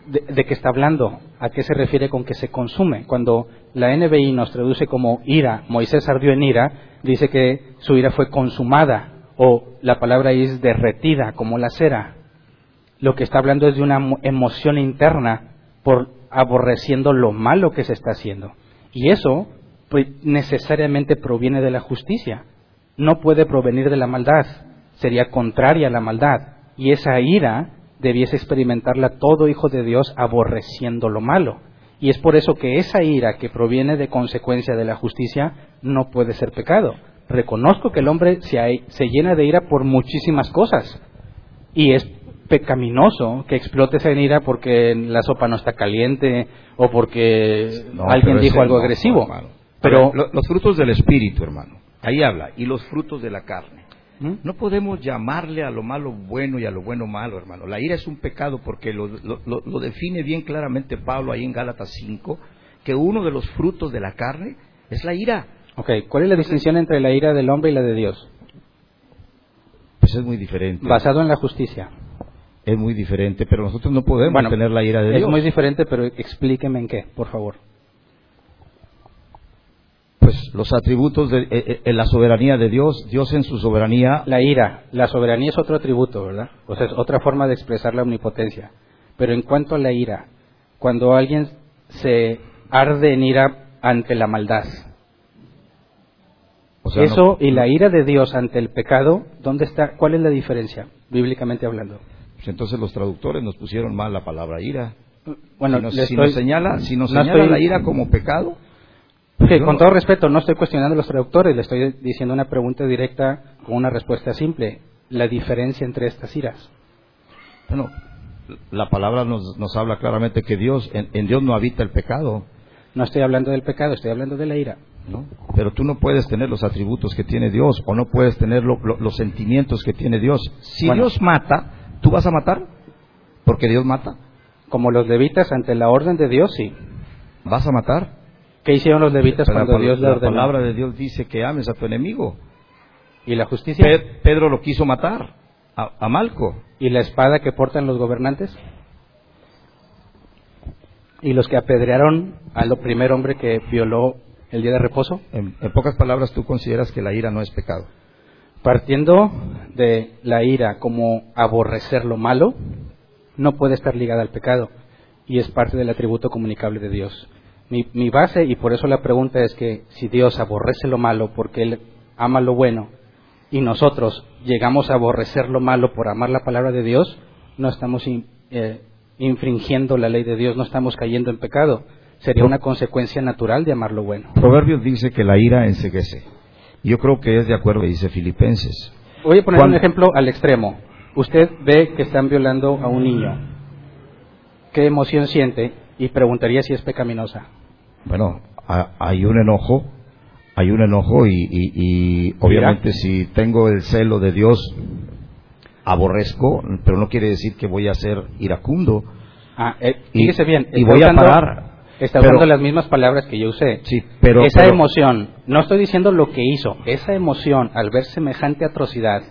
¿de, de qué está hablando? ¿A qué se refiere con que se consume? Cuando la NBI nos traduce como ira, Moisés ardió en ira, dice que su ira fue consumada, o la palabra es derretida, como la cera. Lo que está hablando es de una mo- emoción interna por aborreciendo lo malo que se está haciendo. Y eso pues, necesariamente proviene de la justicia. No puede provenir de la maldad. Sería contraria a la maldad. Y esa ira debiese experimentarla todo hijo de Dios aborreciendo lo malo. Y es por eso que esa ira que proviene de consecuencia de la justicia no puede ser pecado. Reconozco que el hombre se, hay- se llena de ira por muchísimas cosas. Y es pecaminoso que explotes en ira porque la sopa no está caliente o porque No, alguien dijo algo no, agresivo. hermano. Pero ver, los frutos del espíritu, hermano. Ahí habla y los frutos de la carne. ¿Mm? No podemos llamarle a lo malo bueno y a lo bueno malo, hermano. La ira es un pecado porque lo, lo- lo- lo define bien claramente Pablo ahí en Gálatas 5, que uno de los frutos de la carne es la ira. Ok, ¿cuál es la distinción entre la ira del hombre y la de Dios? Pues es muy diferente. Basado en la justicia. Es muy diferente, pero nosotros no podemos Bueno, tener la ira de es Dios. muy diferente, pero explíqueme en qué, por favor. Pues los atributos de eh, eh, en la soberanía de Dios, Dios en su soberanía, La ira, la soberanía es otro atributo, ¿verdad? O sea, es otra forma de expresar la omnipotencia. Pero en cuanto a la ira, cuando alguien se arde en ira ante la maldad, o sea, eso no- y la ira de Dios ante el pecado, ¿dónde está? ¿Cuál es la diferencia, bíblicamente hablando? Pues entonces los traductores nos pusieron mal la palabra ira. Bueno, si nos, si estoy- nos señala, si nos no señala estoy- la ira como pecado, Ok, yo con no- todo respeto, no estoy cuestionando a los traductores, le estoy diciendo una pregunta directa con una respuesta simple. La diferencia entre estas iras. bueno, la palabra nos, nos habla claramente que Dios, en, en Dios no habita el pecado, No estoy hablando del pecado, estoy hablando de la ira. ¿no? Pero tú no puedes tener los atributos que tiene Dios o no puedes tener lo- lo- los sentimientos que tiene Dios. Si Bueno. Dios mata, ¿tú vas a matar? Porque Dios mata. Como los levitas ante la orden de Dios, sí. ¿Vas a matar? ¿Qué hicieron los levitas Pero cuando la, Dios la palabra de Dios dice que ames a tu enemigo. ¿Y la justicia? Pe- Pedro lo quiso matar a, a Malco. ¿Y la espada que portan los gobernantes? ¿Y los que apedrearon al primer hombre que violó el día de reposo? En, en pocas palabras, tú consideras que la ira no es pecado. Partiendo de la ira como aborrecer lo malo, no puede estar ligada al pecado y es parte del atributo comunicable de Dios. Mi, mi base, y por eso la pregunta es que si Dios aborrece lo malo porque Él ama lo bueno y nosotros llegamos a aborrecer lo malo por amar la palabra de Dios, no estamos eh, infringiendo la ley de Dios, no estamos cayendo en pecado. Sería una consecuencia natural de amar lo bueno. Proverbios dice que la ira enseguece. Yo creo que es de acuerdo, dice Filipenses. Voy a poner Cuando- un ejemplo al extremo. Usted ve que están violando a un niño. ¿Qué emoción siente? Y preguntaría si es pecaminosa. Bueno, ha- hay un enojo, hay un enojo y, y- y obviamente si tengo el celo de Dios, aborrezco, pero no quiere decir que voy a ser iracundo. Ah, eh, Y- fíjese bien. y voy a parar. Está Pero- usando las mismas palabras que yo usé. Sí, pero... esa pero- emoción, no estoy diciendo lo que hizo, esa emoción al ver semejante atrocidad,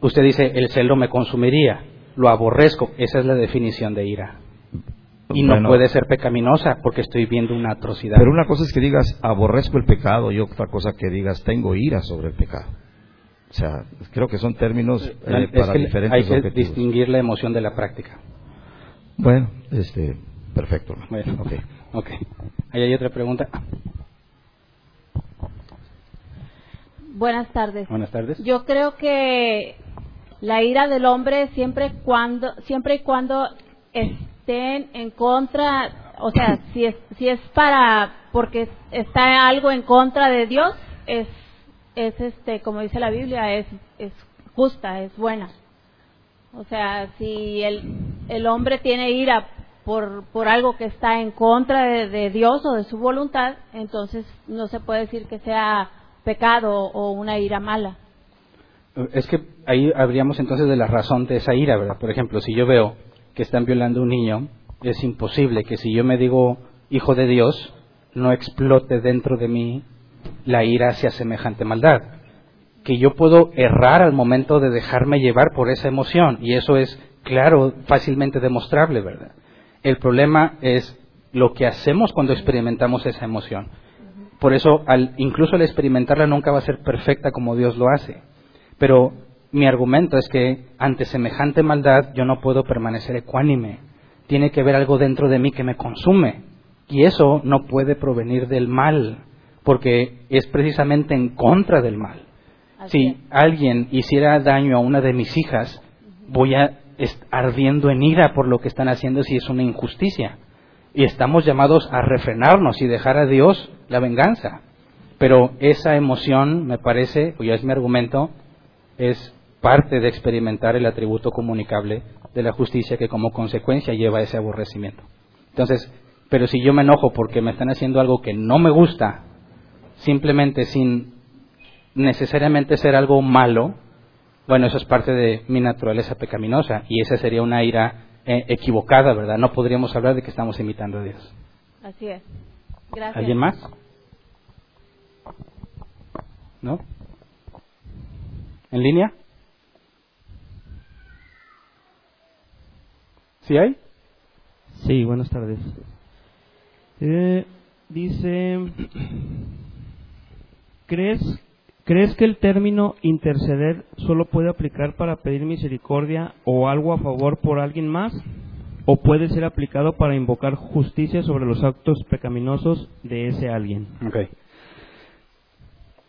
usted dice, el celo me consumiría, lo aborrezco, esa es la definición de ira. Y no Bueno, puede ser pecaminosa porque estoy viendo una atrocidad. Pero una cosa es que digas, aborrezco el pecado, y otra cosa que digas, tengo ira sobre el pecado. O sea, creo que son términos eh, Es para que diferentes hay que objetivos. distinguir la emoción de la práctica. Bueno, este, perfecto. Bueno, Ok. ok. Ahí hay otra pregunta. Buenas tardes. Buenas tardes. Yo creo que la ira del hombre siempre cuando siempre y cuando estén en contra, o sea, si es si es para porque está algo en contra de Dios, es es este como dice la Biblia, es es justa, es buena. O sea, si el el hombre tiene ira por por algo que está en contra de, de Dios o de su voluntad, entonces no se puede decir que sea pecado o una ira mala. Es que ahí habríamos entonces de la razón de esa ira, ¿verdad? Por ejemplo, si yo veo que están violando a un niño, es imposible que si yo me digo hijo de Dios, no explote dentro de mí la ira hacia semejante maldad. Que yo puedo errar al momento de dejarme llevar por esa emoción, y eso es, claro, fácilmente demostrable, ¿verdad? El problema es lo que hacemos cuando experimentamos esa emoción. Por eso, al, incluso al experimentarla nunca va a ser perfecta como Dios lo hace. Pero mi argumento es que ante semejante maldad yo no puedo permanecer ecuánime. Tiene que haber algo dentro de mí que me consume. Y eso no puede provenir del mal, porque es precisamente en contra del mal. Así Si es. alguien hiciera daño a una de mis hijas, voy a ardiendo en ira por lo que están haciendo si es una injusticia. Y estamos llamados a refrenarnos y dejar a Dios la venganza. Pero esa emoción, me parece, o ya es mi argumento, es parte de experimentar el atributo comunicable de la justicia que como consecuencia lleva ese aborrecimiento. Entonces, pero si yo me enojo porque me están haciendo algo que no me gusta, simplemente sin necesariamente ser algo malo, bueno, eso es parte de mi naturaleza pecaminosa y esa sería una ira eh, equivocada, ¿verdad? No podríamos hablar de que estamos imitando a Dios. Así es. Gracias. ¿Alguien más? ¿No? ¿En línea? ¿Sí hay? Sí, buenas tardes. Eh, dice, ¿crees, ¿crees que el término interceder solo puede aplicar para pedir misericordia o algo a favor por alguien más? ¿O puede ser aplicado para invocar justicia sobre los actos pecaminosos de ese alguien? Ok.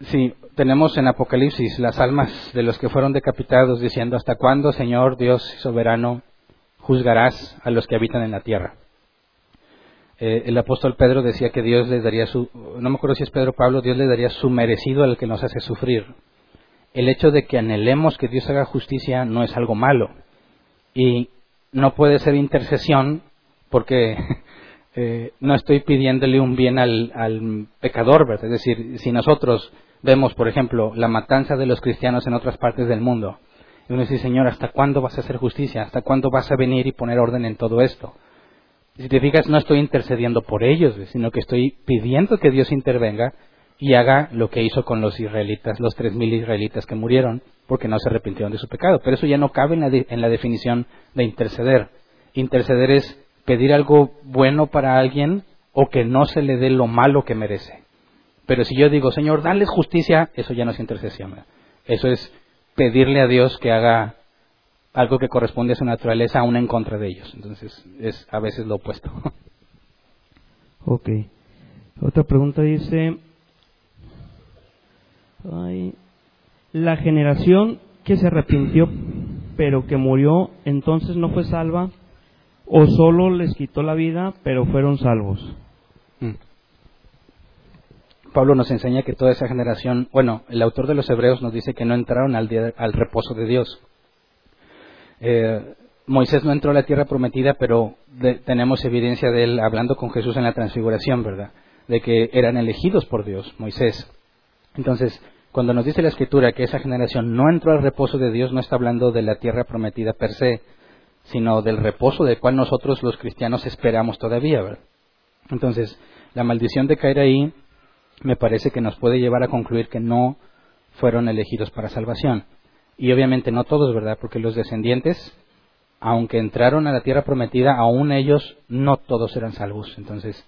Sí, tenemos en Apocalipsis las almas de los que fueron decapitados diciendo, ¿hasta cuándo, Señor Dios soberano, juzgarás a los que habitan en la tierra? Eh, el apóstol Pedro decía que Dios le daría su, no me acuerdo si es Pedro o Pablo, Dios le daría su merecido al que nos hace sufrir. El hecho de que anhelemos que Dios haga justicia no es algo malo. Y no puede ser intercesión porque eh, no estoy pidiéndole un bien al, al pecador, ¿verdad? Es decir, si nosotros vemos, por ejemplo, la matanza de los cristianos en otras partes del mundo, y uno dice, Señor, ¿hasta cuándo vas a hacer justicia? ¿Hasta cuándo vas a venir y poner orden en todo esto? Si te fijas, no estoy intercediendo por ellos, sino que estoy pidiendo que Dios intervenga y haga lo que hizo con los israelitas, los tres mil israelitas que murieron, porque no se arrepintieron de su pecado. Pero eso ya no cabe en la, en la definición de interceder. Interceder es pedir algo bueno para alguien o que no se le dé lo malo que merece. Pero si yo digo, Señor, dale justicia, eso ya no es intercesión. Eso es pedirle a Dios que haga algo que corresponde a su naturaleza aún en contra de ellos. Entonces es a veces lo opuesto. Ok. Otra pregunta dice, ay, la generación que se arrepintió pero que murió entonces no fue salva o solo les quitó la vida pero fueron salvos. Mm. Pablo nos enseña que toda esa generación, bueno, el autor de los Hebreos nos dice que no entraron al, día, al reposo de Dios. Eh, Moisés no entró a la tierra prometida, pero de, tenemos evidencia de él hablando con Jesús en la transfiguración, ¿verdad? De que eran elegidos por Dios, Moisés. Entonces, cuando nos dice la Escritura que esa generación no entró al reposo de Dios, no está hablando de la tierra prometida per se, sino del reposo del cual nosotros los cristianos esperamos todavía, ¿verdad? Entonces, la maldición de caer ahí me parece que nos puede llevar a concluir que no fueron elegidos para salvación. Y obviamente no todos, ¿verdad? Porque los descendientes, aunque entraron a la tierra prometida, aún ellos no todos eran salvos. Entonces,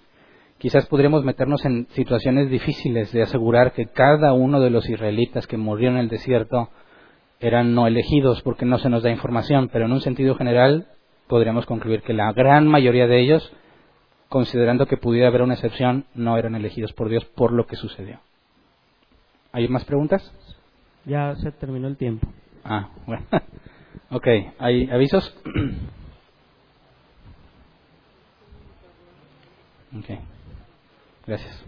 quizás podríamos meternos en situaciones difíciles de asegurar que cada uno de los israelitas que murieron en el desierto eran no elegidos porque no se nos da información, pero en un sentido general podríamos concluir que la gran mayoría de ellos, considerando que pudiera haber una excepción, no eran elegidos por Dios por lo que sucedió. ¿Hay más preguntas? Ya se terminó el tiempo. Ah, bueno. ok, ¿hay avisos? ok. Gracias.